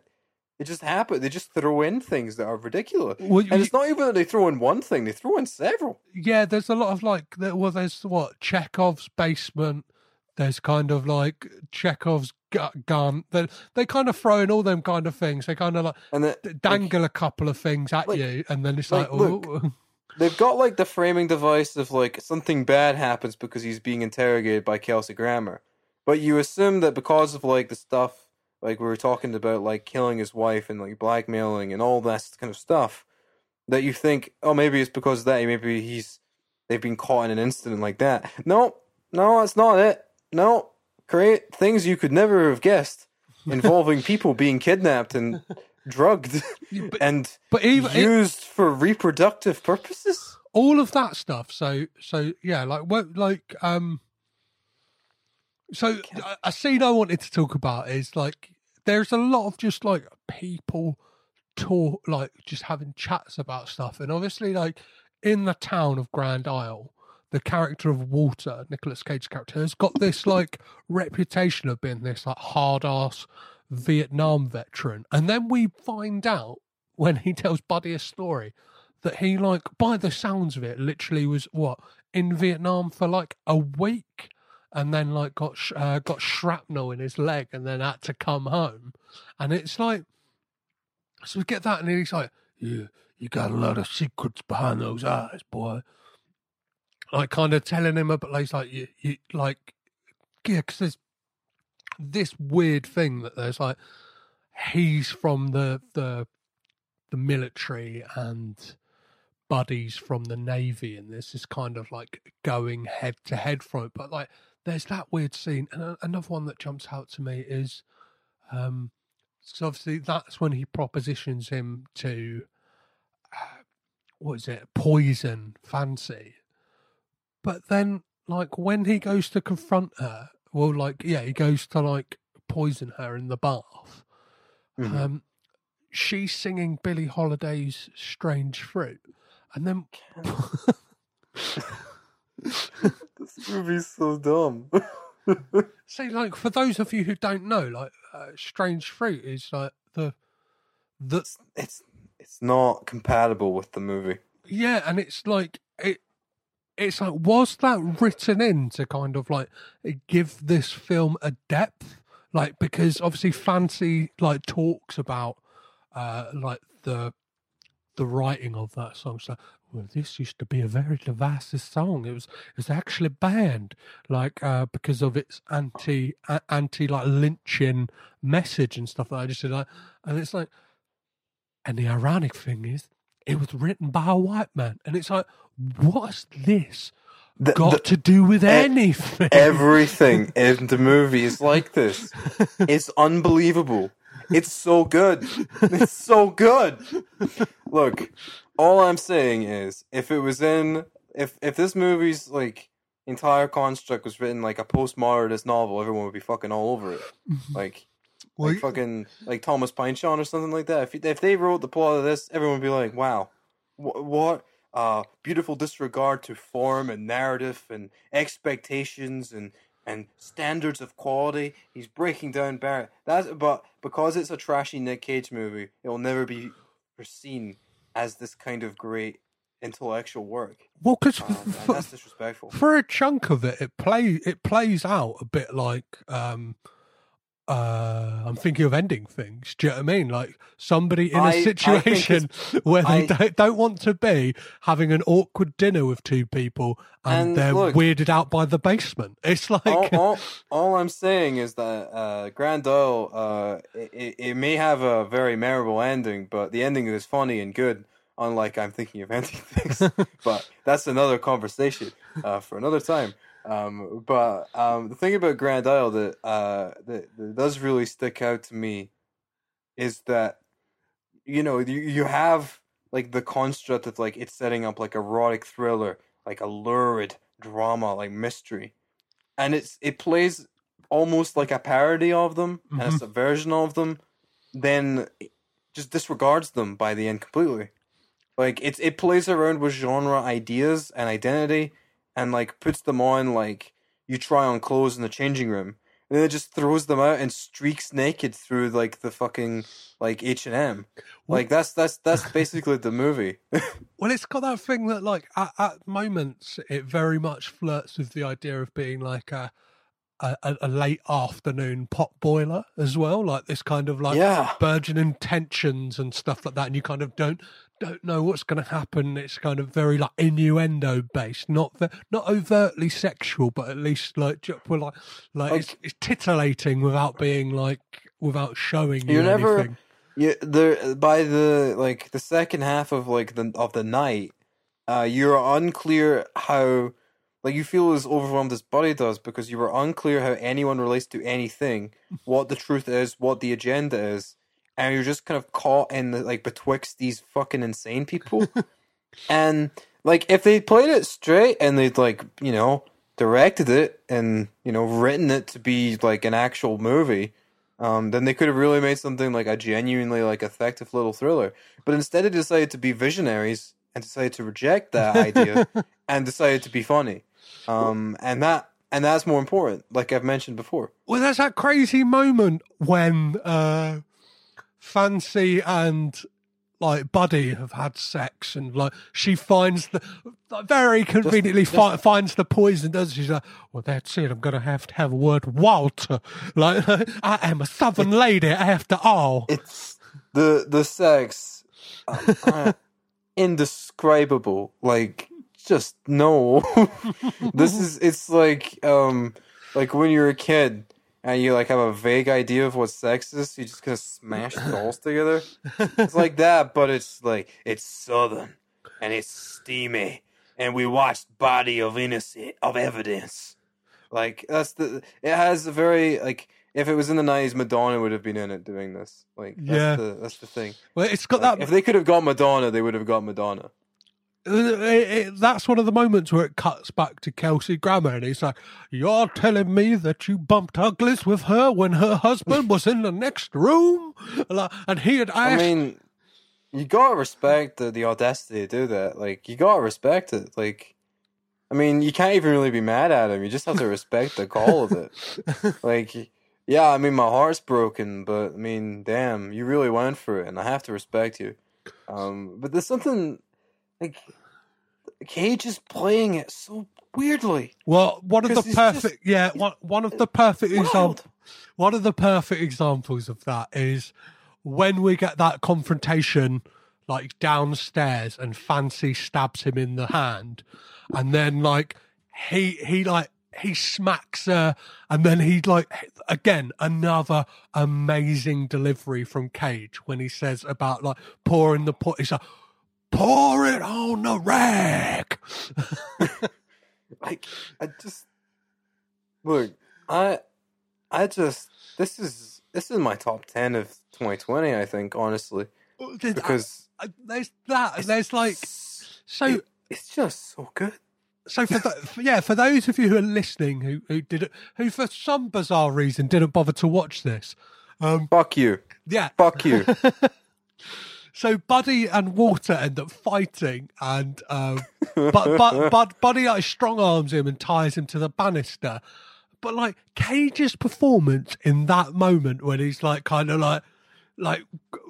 it just happens they just throw in things that are ridiculous Well, and you- it's not even that they throw in one thing they throw in several yeah, there's a lot of like, well, there's what Chekhov's basement. There's kind of like Chekhov's gun. They they kind of throw in all them kind of things. They kind of like and the, dangle a couple of things at like- you, and then it's like, like, look, oh, They've got like the framing device of like something bad happens because he's being interrogated by Kelsey Grammer. But you assume that because of like the stuff like we were talking about like killing his wife and like blackmailing and all that kind of stuff that you think, oh maybe it's because of that, maybe he's they've been caught in an incident like that. No, no, that's not it. No. Create things you could never have guessed involving people being kidnapped and drugged and but even it- used for reproductive purposes. all of that stuff. So so yeah, like what like um. So a- a scene I wanted to talk about is like there's a lot of just like people talk like just having chats about stuff, and obviously like in the town of Grand Isle, the character of Walter, Nicolas Cage's character, has got this like reputation of being this like hard ass Vietnam veteran, and then we find out when he tells Buddy a story that he like by the sounds of it literally was what in Vietnam for like a week and then like got sh- uh, got shrapnel in his leg and then had to come home. And it's like so we get that and he's like you you got a lot of secrets behind those eyes boy. Like kind of telling him about like he's like you, you like yeah because there's this weird thing that there's like he's from the the the military and buddies from the navy and this is kind of like going head to head from it. But like there's that weird scene and another one that jumps out to me is um so obviously that's when he propositions him to uh, what is it poison fancy but then like when he goes to confront her well like yeah he goes to like poison her in the bath Mm-hmm. um she's singing Billie Holiday's Strange Fruit. And then This movie's so dumb. say like for those of you who don't know, like uh, Strange Fruit is like the the it's it's not compatible with the movie. yeah, and it's like it it's like was that written in to kind of like give this film a depth? Like because obviously Fancy like talks about uh like the the writing of that song. So, well, this used to be a very divisive song. It was it was actually banned, like uh, because of its anti a- anti like lynching message and stuff like that. I just said like, and it's like, and the ironic thing is, it was written by a white man, and it's like, what's this got the- to do with anything? Everything in the movie is like this. It's unbelievable. It's so good. It's so good. Look, all I'm saying is if it was in if if this movie's like entire construct was written like a postmodernist novel, everyone would be fucking all over it. Like like fucking like Thomas Pynchon or something like that. If if they wrote the plot of this, everyone would be like, "Wow, what, what uh beautiful disregard to form and narrative and expectations and and standards of quality. He's breaking down Barrett. That's but because it's a trashy Nick Cage movie, it will never be seen as this kind of great intellectual work. Well, because Um, and that's disrespectful. for a chunk of it, it play it plays out a bit like um uh, I'm thinking of ending things. Do you know what I mean? Like somebody in I a situation where they I- don't, don't want to be having an awkward dinner with two people and, And they're look- weirded out by the basement. It's like all, all, all I'm saying is that uh, Grand uh, it, it may have a very memorable ending, but the ending is funny and good. Unlike I'm thinking of ending things, but that's another conversation uh, for another time. Um, but um, the thing about Grand Isle that, uh, that that does really stick out to me is that you know you, you have like the construct of like it's setting up like erotic thriller, like a lurid drama, like mystery, and it's it plays almost like a parody of them and a Mhm. subversion of them, then just disregards them by the end completely. Like it's it plays around with genre ideas and identity, and like puts them on like you try on clothes in the changing room, and then it just throws them out and streaks naked through like the fucking like H and M. Like that's that's that's basically the movie. Well, it's got that thing that, like, at, at moments, it very much flirts with the idea of being like a, a, a- late afternoon pot boiler as well, like this kind of like Yeah. burgeoning tensions and stuff like that, and you kind of don't don't know what's going to happen. It's kind of very like innuendo based, not ve- not overtly sexual, but at least like well, like like it's, it's titillating without being like without showing you You're never anything. you there by the like the second half of like the of the night, uh, you're unclear how like you feel as overwhelmed as Buddy does because you were unclear how anyone relates to anything, what the truth is, what the agenda is, and you're just kind of caught in the like betwixt these fucking insane people. and like if they played it straight and they'd like you know directed it and you know written it to be like an actual movie um, then they could have really made something like a genuinely like effective little thriller. But instead, they decided to be visionaries and decided to reject that idea and decided to be funny. Um, and that and that's more important, like I've mentioned before. Well, that's that crazy moment when uh, Fancy and like Buddy have had sex, and like she finds the very conveniently fi- finds the poison. Does she's like, well, that's it. I'm gonna have to have a word, with Walter. Like, I am a Southern lady after all. It's the the sex, uh, uh, indescribable. Like just no. this is it's like um like when you're a kid and you like have a vague idea of what sex is, you just kind of smash dolls together. It's like that, but it's like it's southern and it's steamy, and we watched Body of Innocent of Evidence. Like that's the it has a very like if it was in the nineties, Madonna would have been in it doing this. Like that's Yeah. the that's the thing. Well, it's got Like, that. if they could have got Madonna, they would have got Madonna. It- it- that's one of the moments where it cuts back to Kelsey Grammer, and he's like, "You're telling me that you bumped uglies with her when her husband was in the next room, and he had I mean, you gotta respect the, the audacity to do that. Like, you gotta respect it. Like, I mean, you can't even really be mad at him. You just have to respect the call of it. Like, yeah, I mean, my heart's broken, but I mean, damn, you really went for it, and I have to respect you. Um, but there's something like Cage is playing it so weirdly. Well, one of the it's just- perfect, yeah, one one of uh, the perfect examples, one of the perfect examples of that is when we get that confrontation, like downstairs, and Fancy stabs him in the hand, and then like he he like he smacks her, and then he like again another amazing delivery from Cage when he says about like pouring the pot. He's like. Pour it on the rack. like I just look, I I just this is this is my top ten of 2020. I think honestly, Did- because Uh, there's that. and There's like so. it- it's just so good. So for, th- for yeah, for those of you who are listening, who who did who for some bizarre reason didn't bother to watch this, um, Fuck you, yeah. fuck you. So Buddy and Walter end up fighting, and um, but but but Buddy like strong arms him and ties him to the banister. But like Cage's performance in that moment when he's like kind of like like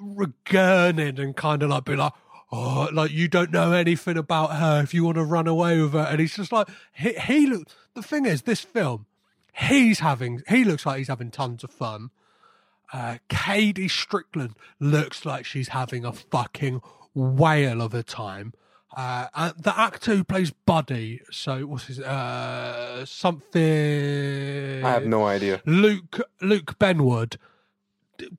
regurning and kind of like be like. Oh, like you don't know anything about her. If you want to run away with her, and he's just like he. he the thing is, this film, he's having. He looks like he's having tons of fun. Uh, KaDee Strickland looks like she's having a fucking whale of a time. Uh, and the actor who plays Buddy, so what's his uh, something? I have no idea. Luke Luke Benward,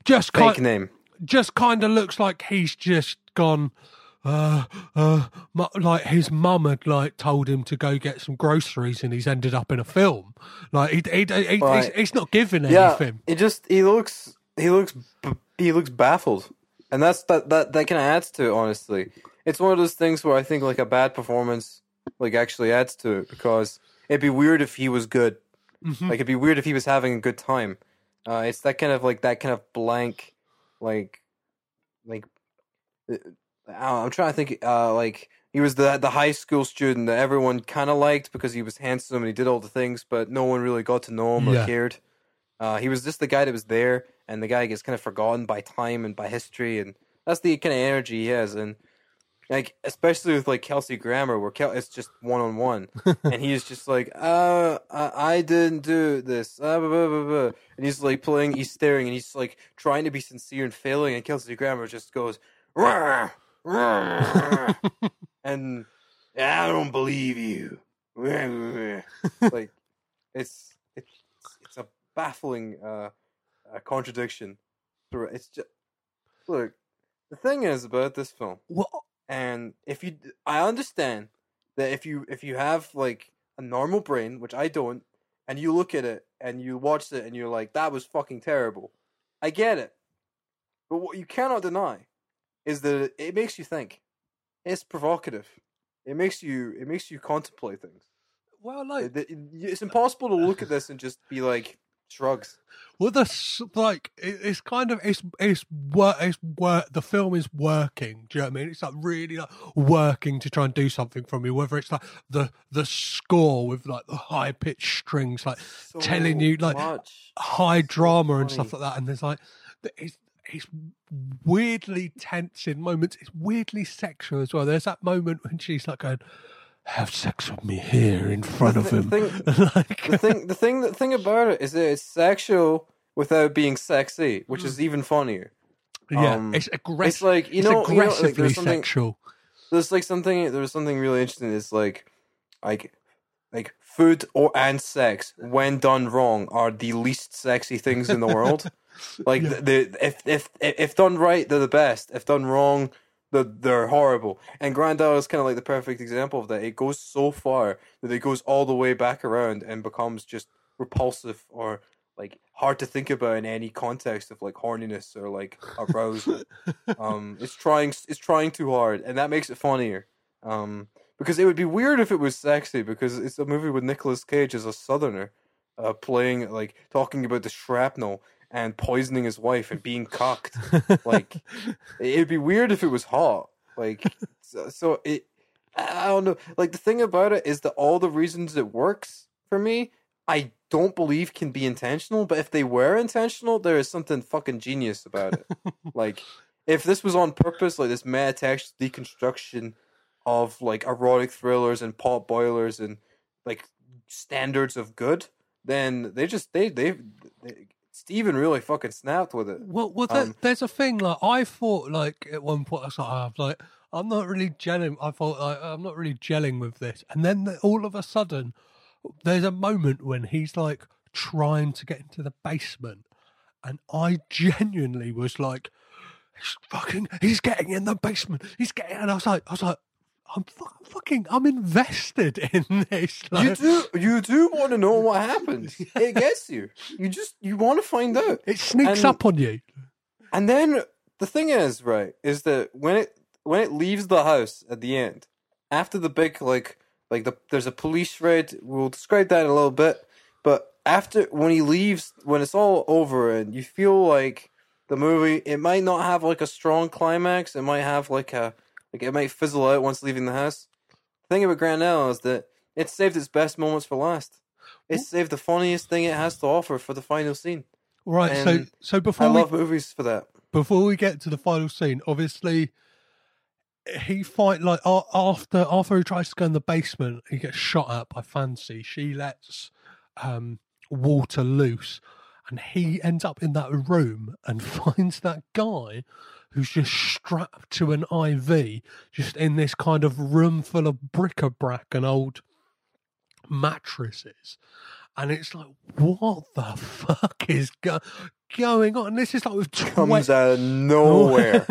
just Fake kind, name. just kind of looks like he's just gone. Uh, uh, mu- like his mum had like told him to go get some groceries, and he's ended up in a film. Like he, he, he, he's, Right. he's not giving Yeah, anything. it just he looks he looks he looks baffled, and that's that that that kind of adds to it. Honestly, it's one of those things where I think like a bad performance like actually adds to it because it'd be weird if he was good. Mhm. Like it'd be weird if he was having a good time. Uh, it's that kind of like that kind of blank, like, like. uh, know, I'm trying to think. Uh, like he was the the high school student that everyone kind of liked because he was handsome and he did all the things, but no one really got to know him or cared. Uh, he was just the guy that was there, and the guy gets kind of forgotten by time and by history, and that's the kind of energy he has. And like, especially with like Kelsey Grammer, where Kel- it's just one on one, and he's just like, uh, I, I didn't do this, uh, blah, blah, blah, blah. and he's like playing, he's staring, and he's like trying to be sincere and failing, and Kelsey Grammer just goes, "Rah, rah," and I don't believe you. like, it's it's it's a baffling uh, uh contradiction. through it. It's just look. The thing is about this film, What? and if you, I understand that if you if you have like a normal brain, which I don't, and you look at it and you watch it and you're like, that was fucking terrible. I get it, but what you cannot deny is that it makes you think. It's provocative. It makes you it makes you contemplate things. Well, like It- it- It's impossible to look at this and just be like shrugs. Well, the like it, it's kind of it's it's work it's work. The film is working. Do you know what I mean? It's like really like working to try and do something from you. Whether it's like the the score with like the high pitched strings, like telling you like much. high drama and stuff like that. And there's like it's it's weirdly tense in moments. It's weirdly sexual as well. There's that moment when she's like going. Have sex with me here in front of him. thing- like, the thing the thing the thing about it is that it's sexual without being sexy, which is even funnier. yeah, Um, it's aggressive. It's like you it's know, you know, like, aggressively there's something sexual. there's like something there's something really interesting. It's like like like food or and sex when done wrong are the least sexy things in the world. like the, the if if if done right, they're the best. If done wrong, they're, they're horrible. And Grand Isle is kind of like the perfect example of that. It goes so far that it goes all the way back around and becomes just repulsive or like hard to think about in any context of like horniness or like arousal. um, it's trying it's trying too hard, and that makes it funnier. Um, because it would be weird if it was sexy because it's a movie with Nicolas Cage as a Southerner, uh, playing like talking about the shrapnel and poisoning his wife and being cocked. like it'd be weird if it was hot. Like so, so it. I don't know. Like the thing about it is that all the reasons it works for me, I don't believe can be intentional. But if they were intentional, there is something fucking genius about it. like if this was on purpose, like this metatext deconstruction of like erotic thrillers and pot boilers and like standards of good, then they just they they, they Stephen really fucking snapped with it. Well, well, there, Um, there's a thing like I thought like at one point I was like, "Ah," like I'm not really gelling. I thought like, I'm not really gelling with this, and then the- all of a sudden, there's a moment when he's like trying to get into the basement, and I genuinely was like, "He's fucking, he's getting in the basement. He's getting," and I was like, I was like. I'm fu- fucking. I'm invested in this. You do you do want to know what happens. It gets you. You just you want to find out. it sneaks and- up on you. And then the thing is, right, is that when it when it leaves the house at the end, after the big like like the there's a police raid. We'll describe that in a little bit. But after when he leaves, when it's all over, and you feel like the movie, it might not have like a strong climax. It might have like a like it might fizzle out once leaving the house. The thing about Grand Isle is that it saved its best moments for last. It saved the funniest thing it has to offer for the final scene. Right. so, And so I before we love movies for that. before we get to the final scene, obviously he fight like after after he tries to go in the basement, he gets shot at by Fancy. She lets um, Walter loose, and he ends up in that room and finds that guy who's just strapped to an IV, just in this kind of room full of bric-a-brac and old mattresses. And it's like, what the fuck is go- going on? And this is like with Comes out of nowhere.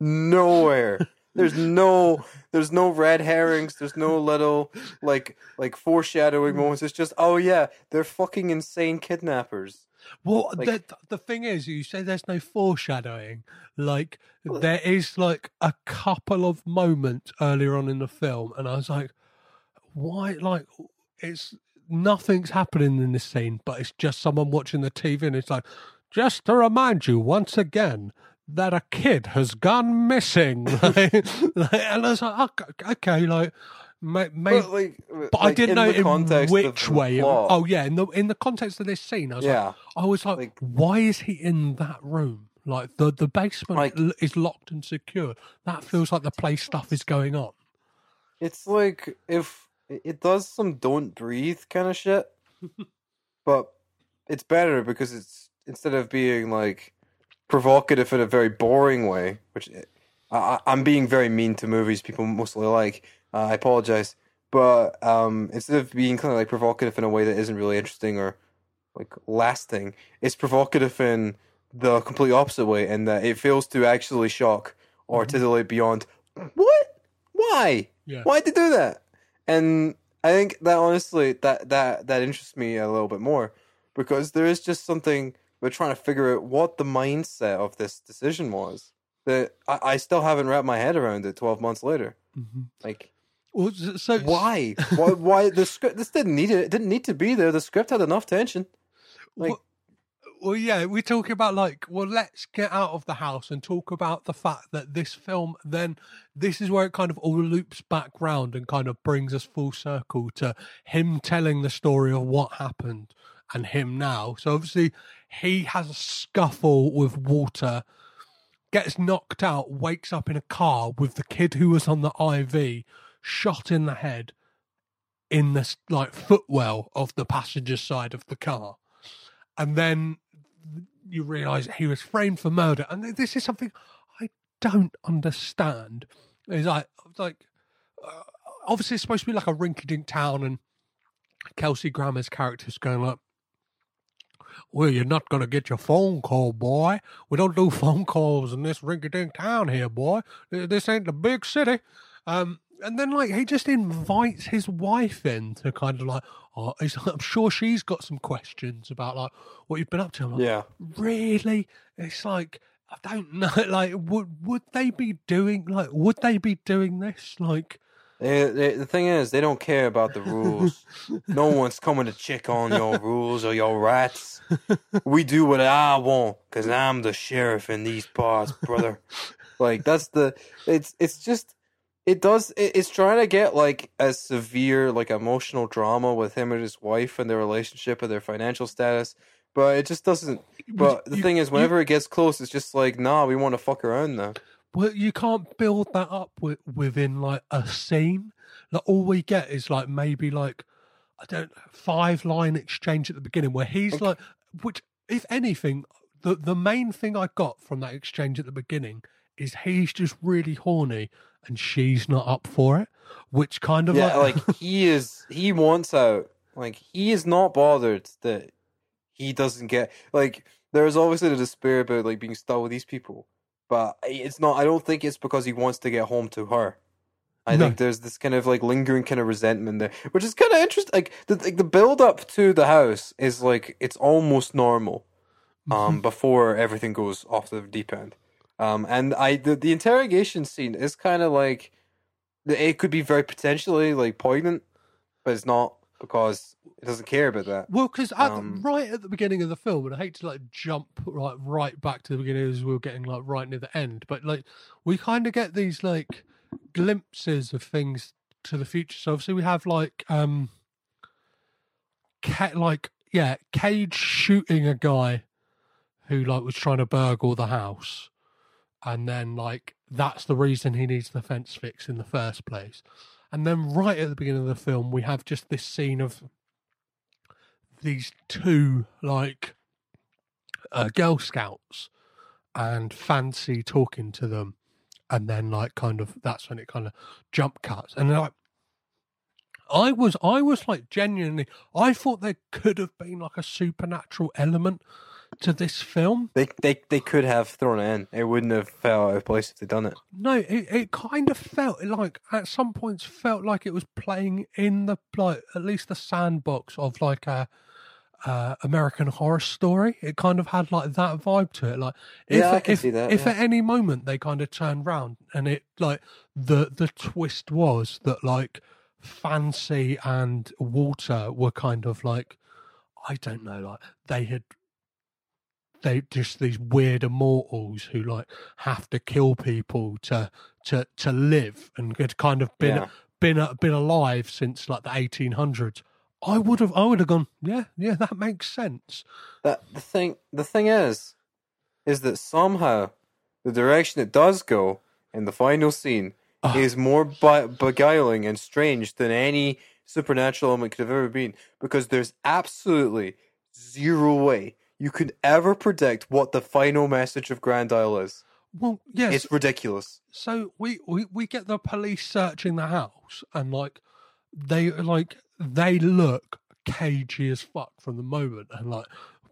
nowhere. There's no there's no red herrings, there's no little like like foreshadowing moments. It's just oh yeah, they're fucking insane kidnappers. Well, Like- the, the thing is, you say there's no foreshadowing. Like, there is like a couple of moments earlier on in the film, and I was like, why? Like, it's nothing's happening in this scene, but it's just someone watching the TV, and it's like, just to remind you once again that a kid has gone missing. Like, and I was like, okay, okay like. May, may, But, like, but I didn't know in context which way. it- oh yeah, in the in the context of this scene, I was Yeah. like, I was like, why is he in that room? Like the the basement l- is locked and secure. That feels like the place stuff is going on. It's like if it does some don't breathe kind of shit, but it's better because it's instead of being like provocative in a very boring way, which I- I'm being very mean to movies people mostly like. Uh, I apologize, but um, instead of being kind of like provocative in a way that isn't really interesting or like lasting, it's provocative in the complete opposite way, and that it fails to actually shock or titillate beyond what, why, Yeah. why'd they do that? And I think that honestly, that that that interests me a little bit more because there is just something we're trying to figure out what the mindset of this decision was that I, I still haven't wrapped my head around it. Twelve months later, like Well, so why? why? Why the script? This didn't need it. It didn't need to be there. The script had enough tension. Like, Well, yeah, we're talking about like, well, let's get out of the house and talk about the fact that this film, then this is where it kind of all loops back round and kind of brings us full circle to him telling the story of what happened and him now. So obviously, he has a scuffle with Walter, gets knocked out, wakes up in a car with the kid who was on the IV, shot in the head in the like footwell of the passenger side of the car and then you realize he was framed for murder and this is something i don't understand it's like like uh, obviously it's supposed to be like a rinky-dink town and kelsey grammer's character's going like well, you're not going to get your phone call, boy. We don't do phone calls in this rinky-dink town here, boy. This ain't the big city. Um, and then, like, he just invites his wife in to kind of like, oh, he's, I'm sure she's got some questions about like what you've been up to. Like, Yeah. really? It's like I don't know. Like, would would they be doing like would they be doing this? Like, They, they, the thing is, they don't care about the rules. no one's coming to check on your rules or your rights. We do what I want because I'm the sheriff in these parts, brother. like that's the. It's it's just it does. It, it's trying to get like a severe like emotional drama with him and his wife and their relationship and their financial status. But it just doesn't. But the you- thing is, you- whenever it gets close, it's just like, nah, we want to fuck around now. well, you can't build that up with, within like a scene. Like, all we get is like maybe like I don't five line exchange at the beginning where he's like, which if anything, the the main thing I got from that exchange at the beginning is he's just really horny and she's not up for it, which kind of yeah, like, like he is. He wants out. Like he is not bothered that he doesn't get. Like there's obviously the despair about like being stuck with these people, but it's not. I don't think it's because he wants to get home to her. I No. think there's this kind of like lingering kind of resentment there, which is kind of interesting. Like the like the build up to the house is like it's almost normal, um, before everything goes off the deep end. Um, and I the, the interrogation scene is kind of like it could be very potentially like poignant, but it's not because it doesn't care about that. Well, because Um, right at the beginning of the film, and I hate to like jump right right back to the beginning as we were getting like right near the end, but like we kind of get these like glimpses of things to the future. So obviously we have like um, Ca- like yeah, Cage shooting a guy who like was trying to burgle the house, and then like that's the reason he needs the fence fix in the first place. And then right at the beginning of the film, we have just this scene of these two like uh, Girl Scouts and Fancy talking to them, and then like kind of that's when it kind of jump cuts, and like. I was, I was like genuinely. I thought there could have been like a supernatural element to this film. They they they could have thrown it in. It wouldn't have felt out of place if they'd done it. No, it, it kind of felt like at some points felt like it was playing in the like at least the sandbox of like a uh, American Horror Story. It kind of had like that vibe to it. Like if Yeah, if, that, if yeah. at any moment they kind of turned round and it like the the twist was that like Fancy and Walter were kind of like I don't know like they had they just these weird immortals who like have to kill people to to to live and had kind of been Yeah. been uh, been alive since like the 1800s i would have i would have gone yeah yeah that makes sense. That the thing the thing is, is that somehow the direction it does go in the final scene is more bi- beguiling and strange than any supernatural element could have ever been because there's absolutely zero way you could ever predict what the final message of Grand Isle is. well yes It's ridiculous. so we, we we get the police searching the house and like they like they look cagey as fuck from the moment and like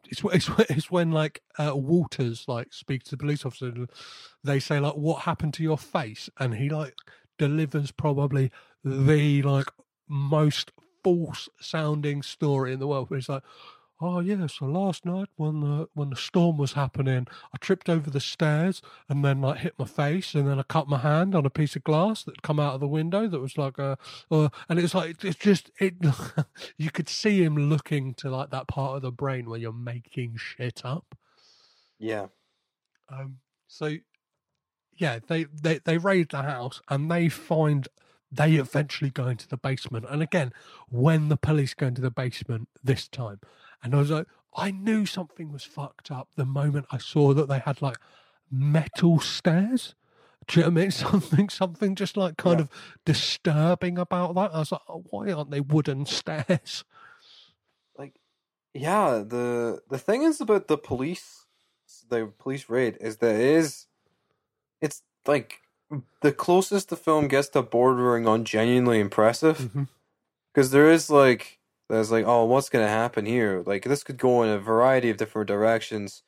it's it's, it's when like uh, Walters like speaks to the police officer and they say like what happened to your face and he like delivers probably the like most false sounding story in the world where he's like Oh yeah, so last night when the when the storm was happening, I tripped over the stairs and then like hit my face and then I cut my hand on a piece of glass that come out of the window that was like a, uh, and it's like it's just it. you could see him looking to like that part of the brain where you're making shit up. Yeah. Um, so yeah, they, they they raid the house and they find they eventually go into the basement. And again, when the police go into the basement this time, and I was like, I knew something was fucked up the moment I saw that they had like metal stairs. Do you know what I mean? Something, something just like kind of disturbing about that. I was like, oh, why aren't they wooden stairs? like yeah the the thing is about the police the police raid is that it is it's like the closest the film gets to bordering on genuinely impressive mm-hmm. because there is like there's like oh what's gonna happen here like this could go in a variety of different directions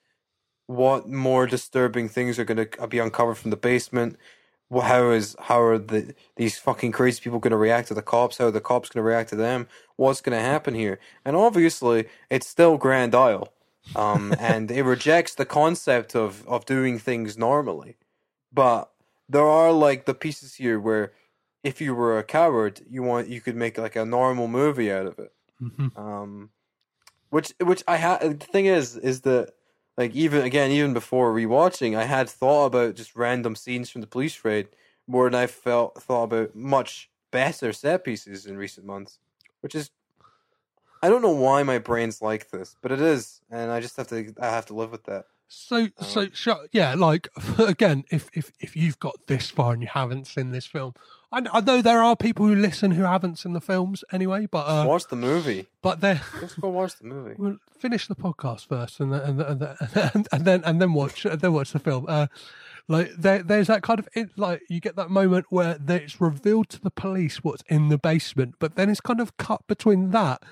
what more disturbing things are gonna be uncovered from the basement how is how are the these fucking crazy people going to react to the cops? How are the cops going to react to them? What's going to happen here? And obviously, it's still Grand Isle, um, and it rejects the concept of of doing things normally. But there are like the pieces here where, if you were a coward, you want you could make like a normal movie out of it. Um, which which I had. The thing is, is that like even again, even before rewatching, I had thought about just random scenes from the police raid more than I felt thought about much better set pieces in recent months. Which is, I don't know why my brain's like this, but it is, and I just have to I have to live with that. So, so, so, yeah, like again, if if if you've got this far and you haven't seen this film, I, I know there are people who listen who haven't seen the films anyway, but uh, watch the movie. But they Just go watch the movie. Well, finish the podcast first, and then and, then- and, then- and then and then watch and then watch the film. Uh, like there, there's that kind of it, like you get that moment where it's revealed to the police what's in the basement, but then it's kind of cut between that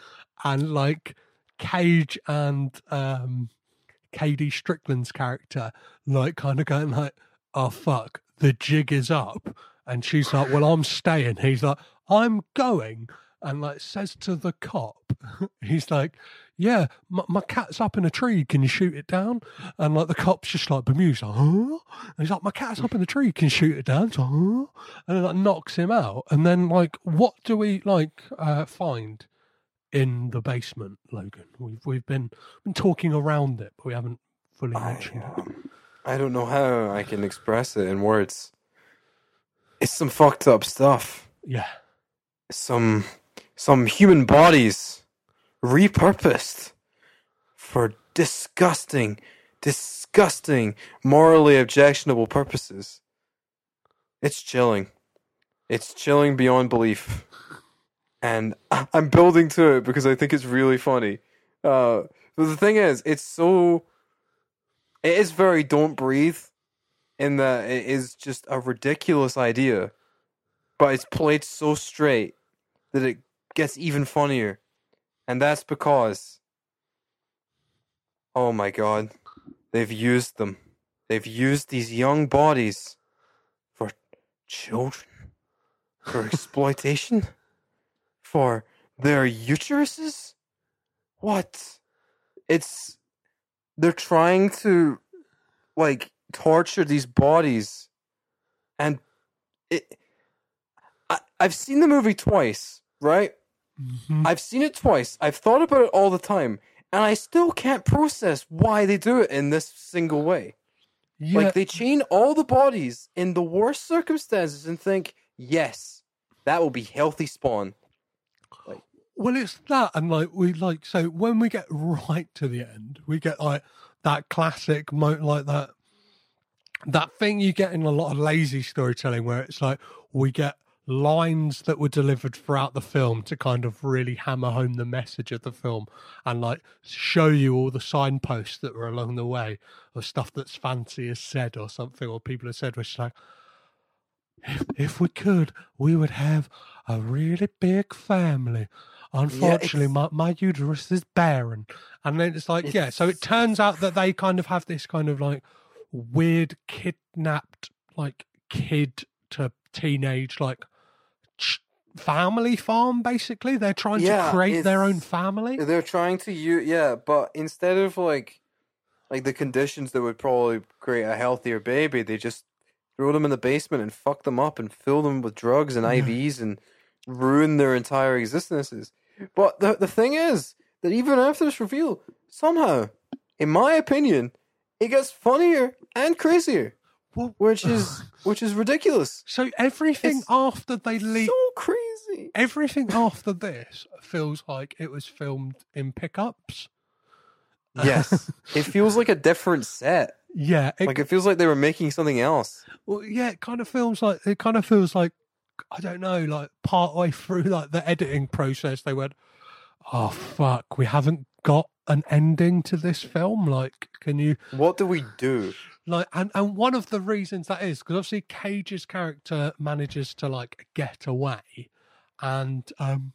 and like Cage and um, KaDee Strickland's character, like kind of going like, "Oh fuck, the jig is up," and she's like, "Well, I'm staying." He's like, "I'm going." And like says to the cop, he's like, "Yeah, my, my cat's up in a tree. Can you shoot it down?" And like the cop's just like bemused, like, "Huh?" And he's like, "My cat's up in the tree. Can you shoot it down?" Like, "Huh?" And it like knocks him out. And then like, what do we like uh, find in the basement, Logan? We've we've been been talking around it, but we haven't fully mentioned it. I don't know how I can express it in words. It's some fucked up stuff. Yeah. Some some human bodies repurposed for disgusting, disgusting, morally objectionable purposes. It's chilling. It's chilling beyond belief. And I'm building to it because I think it's really funny. Uh, but the thing is, it's so. It is very don't breathe, in that it is just a ridiculous idea, but it's played so straight that it gets even funnier, and that's because. Oh my god, they've used them. They've used these young bodies for children, for exploitation, for their uteruses. What? It's they're trying to like torture these bodies, and it. I, I've seen the movie twice, right? Mm-hmm. I've seen it twice. I've thought about it all the time, and I still can't process why they do it in this single way. Yeah. Like they chain all the bodies in the worst circumstances and think, yes, that will be healthy spawn. Well, it's that, and like we like so when we get right to the end, we get like that classic mo like that that thing you get in a lot of lazy storytelling where it's like we get lines that were delivered throughout the film to kind of really hammer home the message of the film and like show you all the signposts that were along the way or stuff that's fancy is said or something or people have said which is like if, if we could we would have a really big family. Unfortunately my, my uterus is barren. And then it's like yeah so it turns out that they kind of have this kind of like weird kidnapped like kid to teenage like ch- family farm basically? They're trying Yeah, to create their own family? They're trying to use yeah, but instead of like like the conditions that would probably create a healthier baby, they just throw them in the basement and fuck them up and fill them with drugs and IVs and ruin their entire existences. But the the thing is that even after this reveal, somehow, in my opinion, it gets funnier and crazier. which is which is ridiculous. So everything after they leave, so crazy. Everything after this feels like it was filmed in pickups. Yes, it feels like a different set. Yeah, it, like it feels like they were making something else. Well, yeah, it kind of feels like it kind of feels like I don't know, like part way through like the editing process, they went, "Oh fuck, we haven't got an ending to this film. Like, can you? What do we do?" Like, and and one of the reasons that is because obviously Cage's character manages to like get away, and um,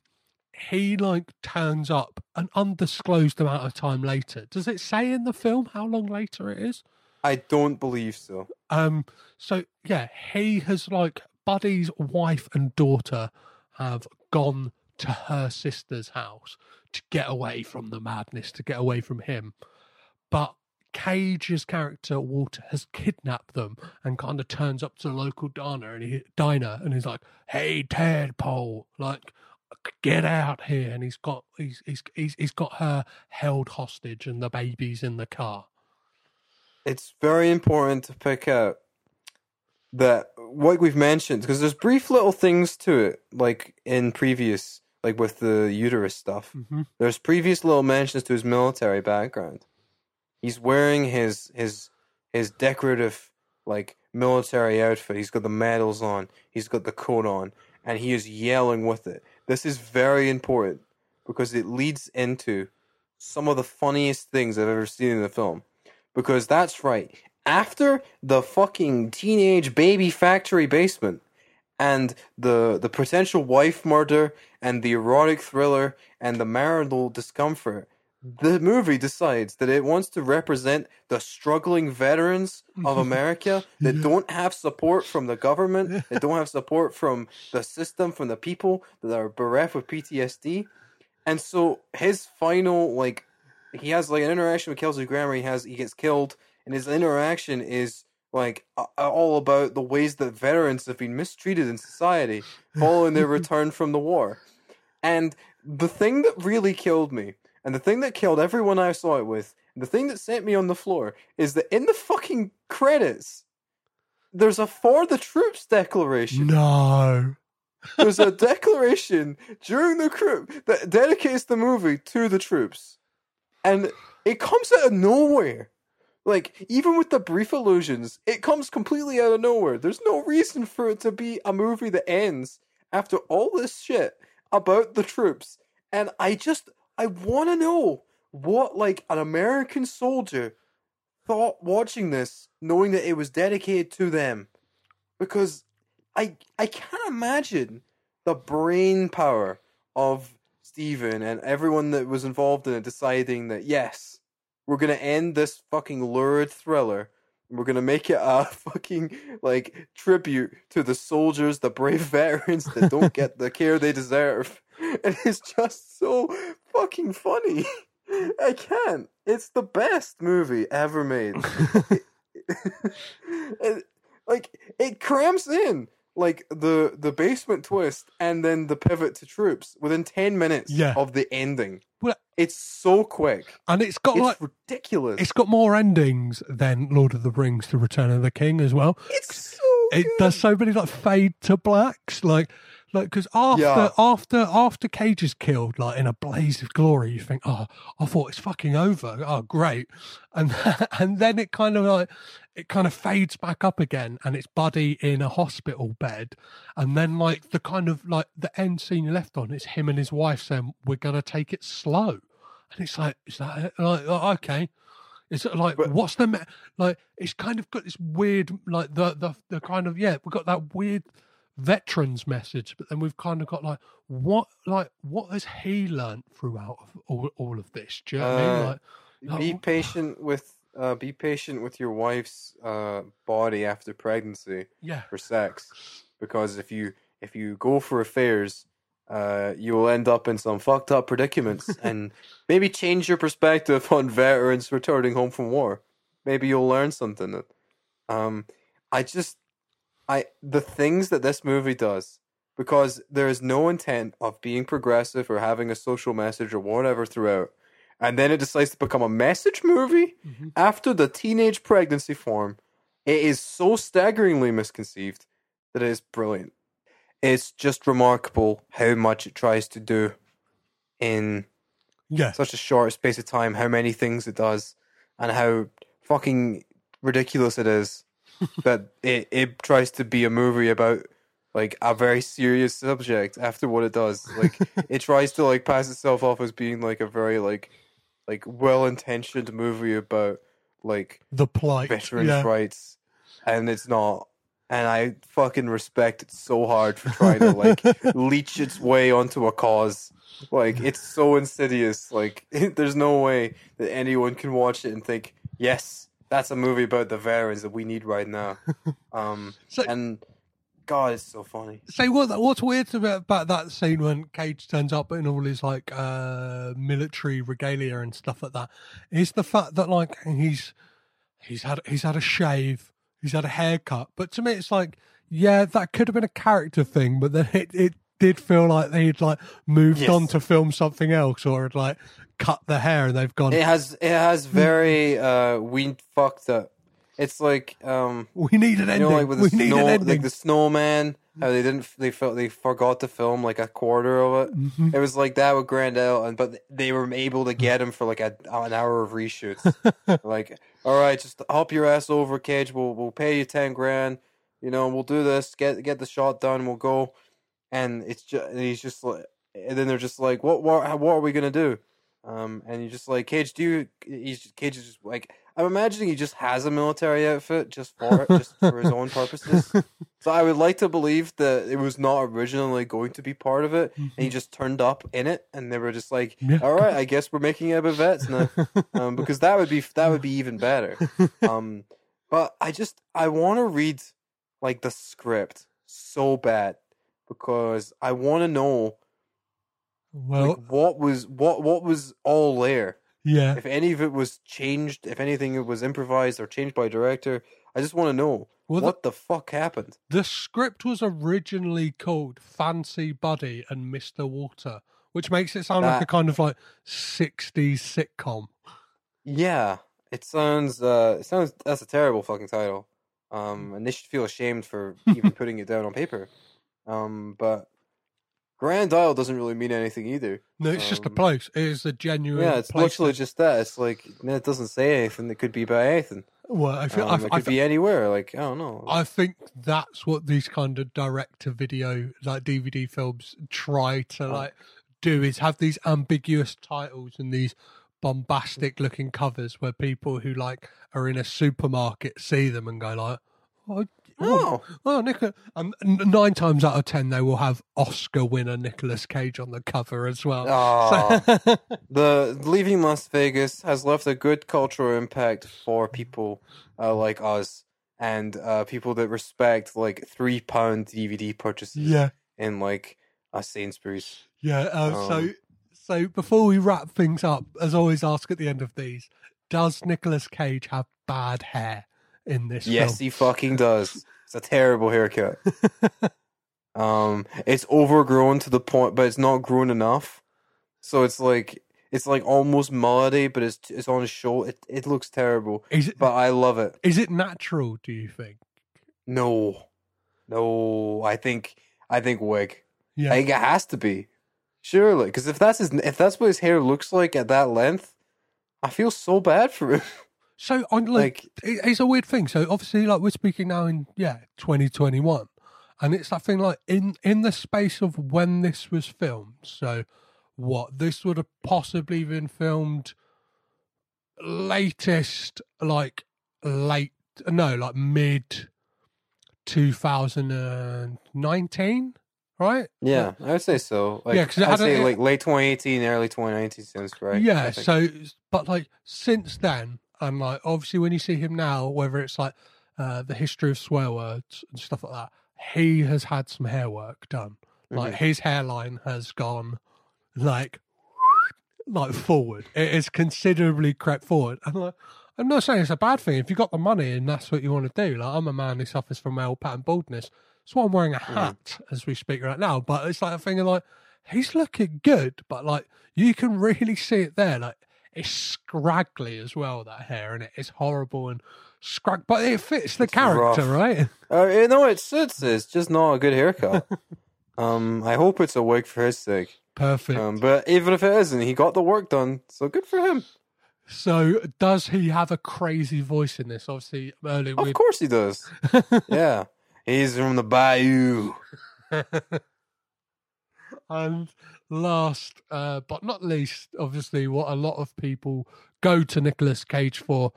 he like turns up an undisclosed amount of time later. Does it say in the film how long later it is? I don't believe so. Um, so yeah, he has like Buddy's wife and daughter have gone to her sister's house to get away from the madness, to get away from him. But Cage's character Walter has kidnapped them and kind of turns up to the local diner and he diner and he's like, "Hey, Tadpole, like." Get out here! And he's got he's he's he's, he's got her held hostage, and the baby's in the car. It's very important to pick out that what we've mentioned because there's brief little things to it, like in previous, like with the uterus stuff. Mhm. There's previous little mentions to his military background. He's wearing his his his decorative like military outfit. He's got the medals on. He's got the coat on, and he is yelling with it. This is very important because it leads into some of the funniest things I've ever seen in the film. Because that's right. After the fucking teenage baby factory basement and the the potential wife murder and the erotic thriller and the marital discomfort, the movie decides that it wants to represent the struggling veterans of America that don't have support from the government, that don't have support from the system, from the people that are bereft with PTSD. And so his final like he has like an interaction with Kelsey Grammer. He has he gets killed, and his interaction is like all about the ways that veterans have been mistreated in society following their return from the war. And the thing that really killed me, and the thing that killed everyone I saw it with, and the thing that sent me on the floor, is that in the fucking credits, there's a for the troops declaration. No. There's a declaration during the crypt that dedicates the movie to the troops. And it comes out of nowhere. Like, even with the brief allusions, it comes completely out of nowhere. There's no reason for it to be a movie that ends after all this shit about the troops. And I just, I want to know what like an American soldier thought watching this, knowing that it was dedicated to them, because I I can't imagine the brain power of Stephen and everyone that was involved in it deciding that yes, we're gonna end this fucking lurid thriller. We're gonna make it a fucking like tribute to the soldiers, the brave veterans that don't get the care they deserve. And it's just so fucking funny. I can't. It's the best movie ever made. it, like it cramps in like the the basement twist and then the pivot to troops within 10 minutes Yeah. of the ending. Well, It's so quick. and it's got It's like ridiculous. it's got more endings than Lord of the Rings: The Return of the King as well. It's so It good. does so many like fade to blacks, like like because after Yeah. after after Cage is killed, like in a blaze of glory, you think, oh, I thought it's fucking over. Oh, great, and and then it kind of like it kind of fades back up again, and it's Buddy in a hospital bed, and then like the kind of like the end scene you left on, it's him and his wife saying, "We're gonna take it slow," and it's like, is that like oh, okay? It's like But- what's the me- like? It's kind of got this weird like the the the kind of yeah we've got that weird veterans message, but then we've kind of got like what like what has he learnt throughout of all all of this? Do you know what I mean? Uh, Like, be patient with uh be patient with your wife's uh body after pregnancy yeah, for sex because if you if you go for affairs uh you will end up in some fucked up predicaments and maybe change your perspective on veterans returning home from war. Maybe you'll learn something. Um i just i the things that this movie does because there is no intent of being progressive or having a social message or whatever throughout and then it decides to become a message movie mm-hmm. after the teenage pregnancy form it is so staggeringly misconceived that it is brilliant. It's just remarkable how much it tries to do in yeah, such a short space of time, how many things it does, and how fucking ridiculous it is that it, it tries to be a movie about like a very serious subject after what it does. Like it tries to like pass itself off as being like a very like like well intentioned movie about like the plight. veterans' yeah. rights, and it's not. And I fucking respect it so hard for trying to like leech its way onto a cause. Like it's so insidious. Like there's no way that anyone can watch it and think, yes, that's a movie about the veterans that we need right now. Um, So- and God, it's so funny. Say what what's weird about, about that scene when Cage turns up in all his like uh military regalia and stuff like that is the fact that like he's he's had he's had a shave, he's had a haircut. But to me it's like, yeah, that could have been a character thing, but then it, it did feel like they'd like moved Yes. on to film something else or had like cut the hair and they've gone It has it has very uh we fucked up. It's like um we need an You ending. know, like with we the need snow, an like the snowman, how they didn't, they felt they forgot to film like a quarter of it. Mhm. It was like that with Grand Isle, and but they were able to get him for like a, an hour of reshoots. like, all right, just hop your ass over, Cage. We'll we'll pay you ten grand. You know, we'll do this. Get get the shot done. We'll go. And it's just and he's just like, and then they're just like, what what what are we gonna do? Um, and you're just like, Cage, do you? He's Cage is just like, I'm imagining he just has a military outfit just for it, just for his own purposes. So I would like to believe that it was not originally going to be part of it, and he just turned up in it, and they were just like. "All right, I guess we're making it vets now," um, because that would be that would be even better. Um, but I just I want to read like the script so bad because I want to know well, like what was what what was all there yeah. if any of it was changed, if anything it was improvised or changed by director, I just want to know Well, what the fuck happened. The script was originally called Fancy Buddy and Mr. Water, which makes it sound like a kind of like 60s sitcom. Yeah, it sounds. Uh, it sounds. That's a terrible fucking title. Um, and they should feel ashamed for even putting it down on paper. Um, but Grand Isle doesn't really mean anything either. No, it's just a Um, place. It is a genuine Yeah, it's literally just that. It's like it doesn't say anything It could be about anything. well, I, feel, Um, I, it I, could be anywhere. Like I don't know. I think that's what these kind of direct to video, like DVD films, try to Oh. like do is have these ambiguous titles and these bombastic looking covers where people who like are in a supermarket see them and go like, oh, oh, oh Nicola. And n- nine times out of ten, they will have Oscar winner Nicolas Cage on the cover as well. Aw. So- the leaving Las Vegas has left a good cultural impact for people uh, like us and uh, people that respect like three pound DVD purchases. Yeah. in like a Sainsbury's. Yeah. Uh, so, Um, so before we wrap things up, as always ask at the end of these, does Nicolas Cage have bad hair in this Yes, film? he fucking does. It's a terrible haircut. um, it's overgrown to the point, but it's not grown enough. So it's like it's like almost melody, but it's it's on his shoulder. It it looks terrible, Is it? but I love it. Is it natural? Do you think? No, no, I think I think wig. Yeah. I think it has to be surely because if that's his if that's what his hair looks like at that length, I feel so bad for him. So on like, it- it's a weird thing. So obviously, like we're speaking now in yeah 2021, and it's that thing like in in the space of when this was filmed. So what this would have possibly been filmed latest like late no like mid 2019 right Yeah, I would say so. Like, Yeah, 'cause it I'd a- say like late 2018, early 2019 sounds right. Yeah, so but like since then, and like obviously when you see him now, whether it's like uh, the history of swear words and stuff like that, he has had some hair work done. Like Mhm. his hairline has gone like like forward. It is considerably crept forward. And like, I'm not saying it's a bad thing if you've got the money and that's what you want to do. Like I'm a man who suffers from male pattern baldness, so I'm wearing a hat as we speak right now. But it's like a thing of like he's looking good, but like you can really see it there. Like it's scraggly as well that hair, and it is horrible and scrag, but it fits the character, rough. right? Uh, you know, it suits. It's just not a good haircut. um, I hope it's a wig for his sake. Perfect. Um, but even if it isn't, he got the work done, so good for him. So does he have a crazy voice in this? Obviously, earlier Of course he does. yeah, he's from the Bayou. And last uh, but not least, obviously, what a lot of people go to Nicolas Cage for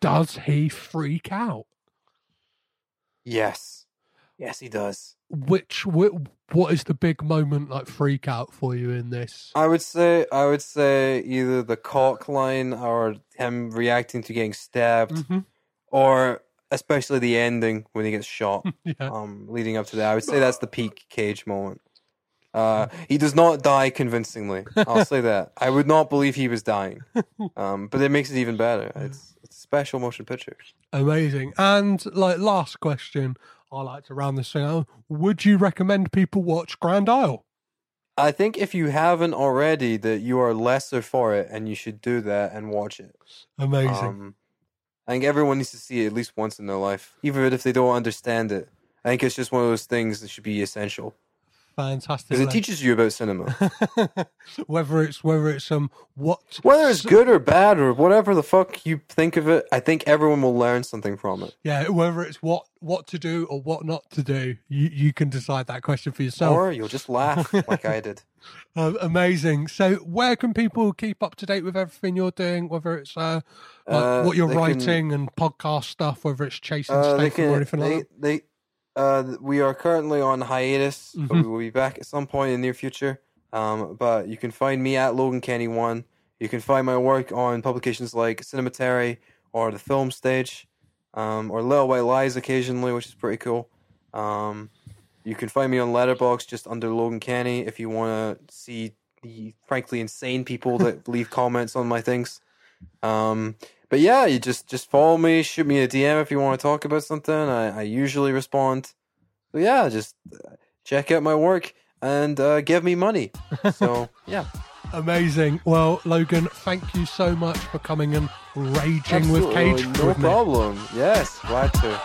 does he freak out? Yes, yes, he does. Which, wh- what is the big moment like freak out for you in this? I would say, I would say either the cock line or him reacting to getting stabbed, Mhm. or especially the ending when he gets shot. Yeah. um, leading up to that. I would say that's the peak Cage moment. Uh, he does not die convincingly. I'll say that. I would not believe he was dying, um, but it makes it even better. It's, it's a special motion picture. Amazing. And like last question, I like to round this thing out. Would you recommend people watch Grand Isle? I think if you haven't already, that you are lesser for it, and you should do that and watch it. Amazing. Um, I think everyone needs to see it at least once in their life, even if they don't understand it. I think it's just one of those things that should be essential Fantastic. because it teaches you about cinema. whether it's whether it's um what Whether it's good or bad or whatever the fuck you think of it, I think everyone will learn something from it. yeah whether it's what what to do or what not to do you you can decide that question for yourself Or you'll just laugh like I did. Um, amazing so where can people keep up to date with everything you're doing whether it's uh, like Uh, what you're they can- writing and podcast stuff whether it's chasing Uh, Statham they or anything they, like that they, uh, we are currently on hiatus, but Mhm. we will be back at some point in the near future. Um, but you can find me at Logan Kenny One. You can find my work on publications like Cinematary or the Film Stage, um, or Little White Lies occasionally, which is pretty cool. Um, you can find me on Letterboxd just under Logan Kenny if you want to see the frankly insane people that leave comments on my things. Um, but yeah, you just just follow me, shoot me a DM if you want to talk about something. I, I usually respond. So yeah, just uh, check out my work and uh, give me money. So yeah, amazing well Logan thank you so much for coming and raging with Cage no with me. problem. Yes, glad to.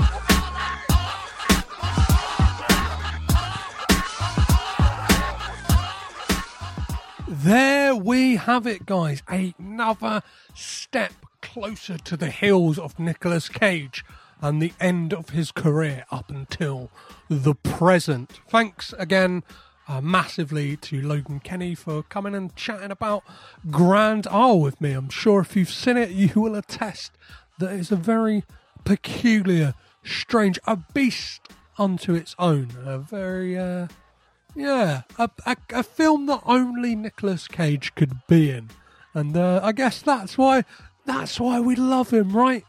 There we have it, guys. Another step closer to the heels of Nicolas Cage and the end of his career up until the present. Thanks again, uh, massively to Logan Kenny for coming and chatting about Grand Isle with me. I'm sure if you've seen it, you will attest that it's a very peculiar, strange, a beast unto its own. A very, uh, yeah, a, a, a film that only Nicolas Cage could be in, and uh, I guess that's why that's why we love him, right?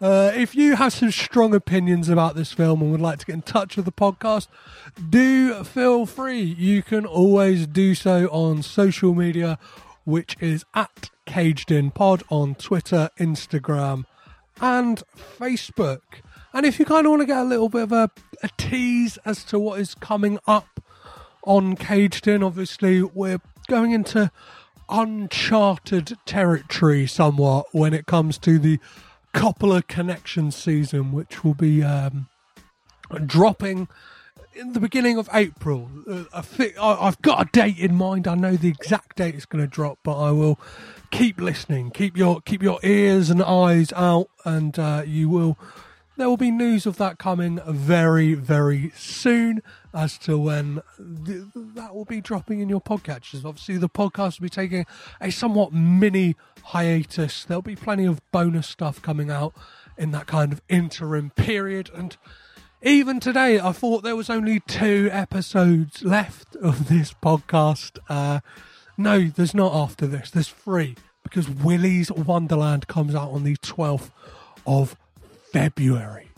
Uh, if you have some strong opinions about this film and would like to get in touch with the podcast, do feel free. You can always do so on social media, which is at Caged In Pod on Twitter, Instagram, and Facebook. And if you kind of want to get a little bit of a, a tease as to what is coming up on Caged In, obviously, we're going into uncharted territory somewhat when it comes to the Coppola Connection season, which will be um, dropping in the beginning of April. Uh, I think I've got a date in mind. I know the exact date it's going to drop, but I will keep listening. Keep your keep your ears and eyes out, and uh, you will. There will be news of that coming very, very soon as to when th- that will be dropping in your podcatchers. Obviously, the podcast will be taking a somewhat mini hiatus. There'll be plenty of bonus stuff coming out in that kind of interim period. And even today, I thought there was only two episodes left of this podcast. Uh, no, there's not after this. There's three because Willy's Wonderland comes out on the 12th of February.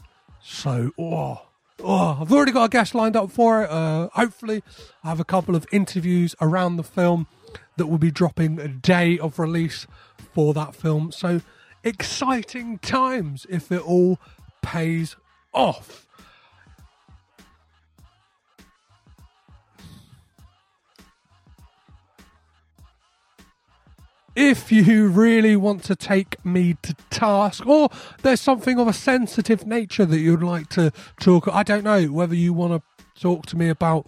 So, oh, oh, I've already got a guest lined up for it. Uh, hopefully, I have a couple of interviews around the film that will be dropping a day of release for that film. So, exciting times if it all pays off. If you really want to take me to task or there's something of a sensitive nature that you'd like to talk i don't know whether you want to talk to me about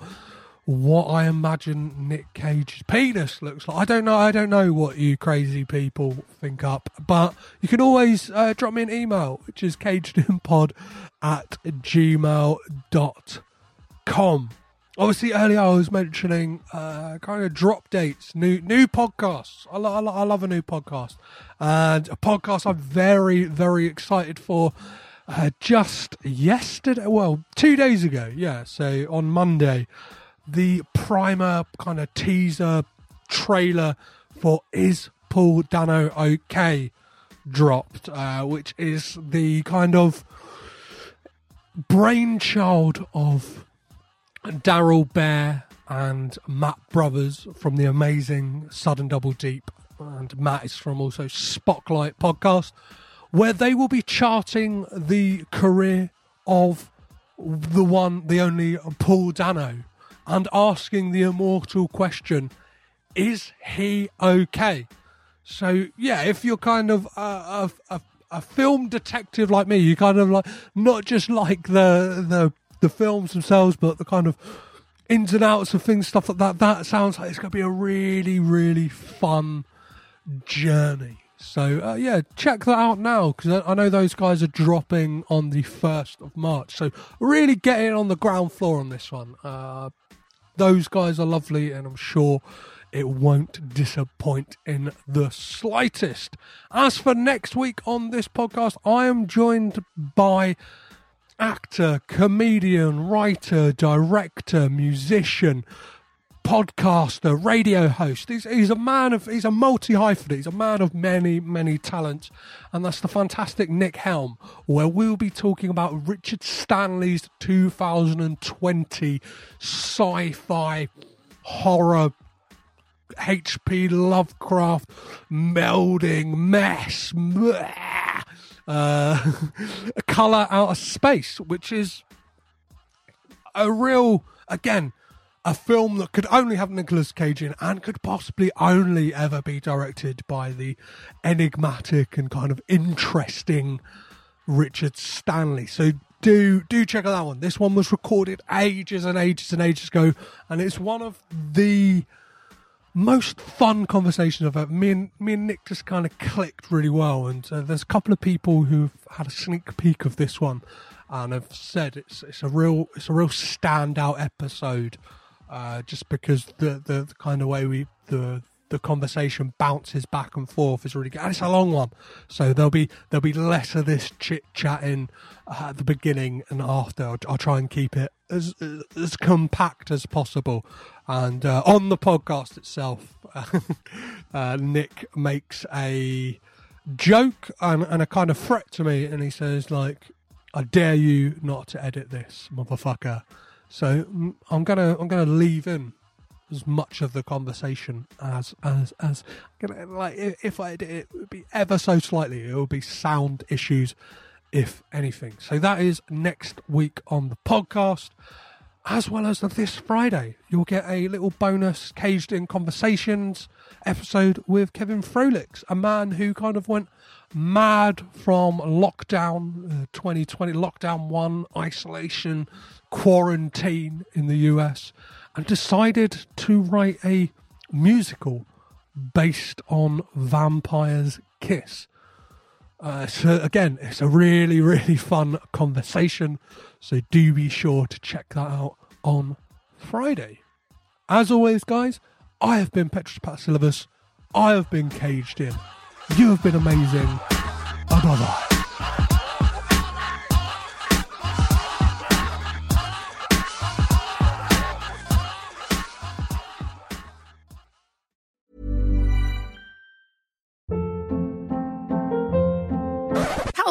what i imagine nick cage's penis looks like. I don't know i don't know what you crazy people think up but you can always uh, drop me an email which is cagedinpod at gmail.com obviously earlier I was mentioning uh, kind of drop dates, new new podcasts. I, lo- I, lo- I love a new podcast, and a podcast I'm very very excited for. Uh, just yesterday, well, two days ago, yeah. So on Monday, the primer kind of teaser trailer for "Is Paul Dano Okay?" dropped, uh, which is the kind of brainchild of Daryl Bear and Matt Brothers from the amazing Sudden Double Deep, and Matt is from also Spotlight podcast, where they will be charting the career of the one, the only Paul Dano, and asking the immortal question: Is he okay? So yeah, if you're kind of a, a, a, a film detective like me, you kind of like not just like the the the films themselves, but the kind of ins and outs of things, stuff like that. That sounds like it's going to be a really, really fun journey. So uh, yeah, check that out now because I, know those guys are dropping on the first of March. So really getting on the ground floor on this one. Uh, those guys are lovely, and I'm sure it won't disappoint in the slightest. As for next week on this podcast, I am joined by actor, comedian, writer, director, musician, podcaster, radio host. He's, he's a man of, he's a multi hyphenate. He's a man of many, many talents. And that's the fantastic Nick Helm, where we'll be talking about Richard Stanley's 2020 sci fi horror H.P. Lovecraft melding mess. Uh, color out of space, which is a real, again, a film that could only have Nicolas Cage in and could possibly only ever be directed by the enigmatic and kind of interesting Richard Stanley. So do do check out that one. This one was recorded ages and ages and ages ago, and it's one of the most fun conversations I've had. Me and me and Nick just kind of clicked really well, and uh, there's a couple of people who've had a sneak peek of this one, and have said it's it's a real it's a real standout episode uh, just because the, the the kind of way we the the conversation bounces back and forth is really good. And it's a long one, so there'll be there'll be less of this chit chatting at the beginning and after. I'll, I'll try and keep it as as compact as possible. And uh, on the podcast itself, uh, Nick makes a joke and, and a kind of threat to me, and he says like, "I dare you not to edit this, motherfucker." So mm, I'm gonna I'm gonna leave in as much of the conversation as as as like if, I did it would be ever so slightly. It would be sound issues, if anything. So that is next week on the podcast, as well as this Friday. You'll get a little bonus caged in conversations episode with Kevin Frolix, a man who kind of went mad from lockdown uh, 2020, lockdown one, isolation, quarantine in the US, and decided to write a musical based on Vampire's Kiss. Uh, so again, it's a really, really fun conversation. So do be sure to check that out on Friday. As always, guys, I have been Petrus Patsilivus. I have been caged in. You have been amazing. Bye bye.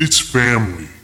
it's family.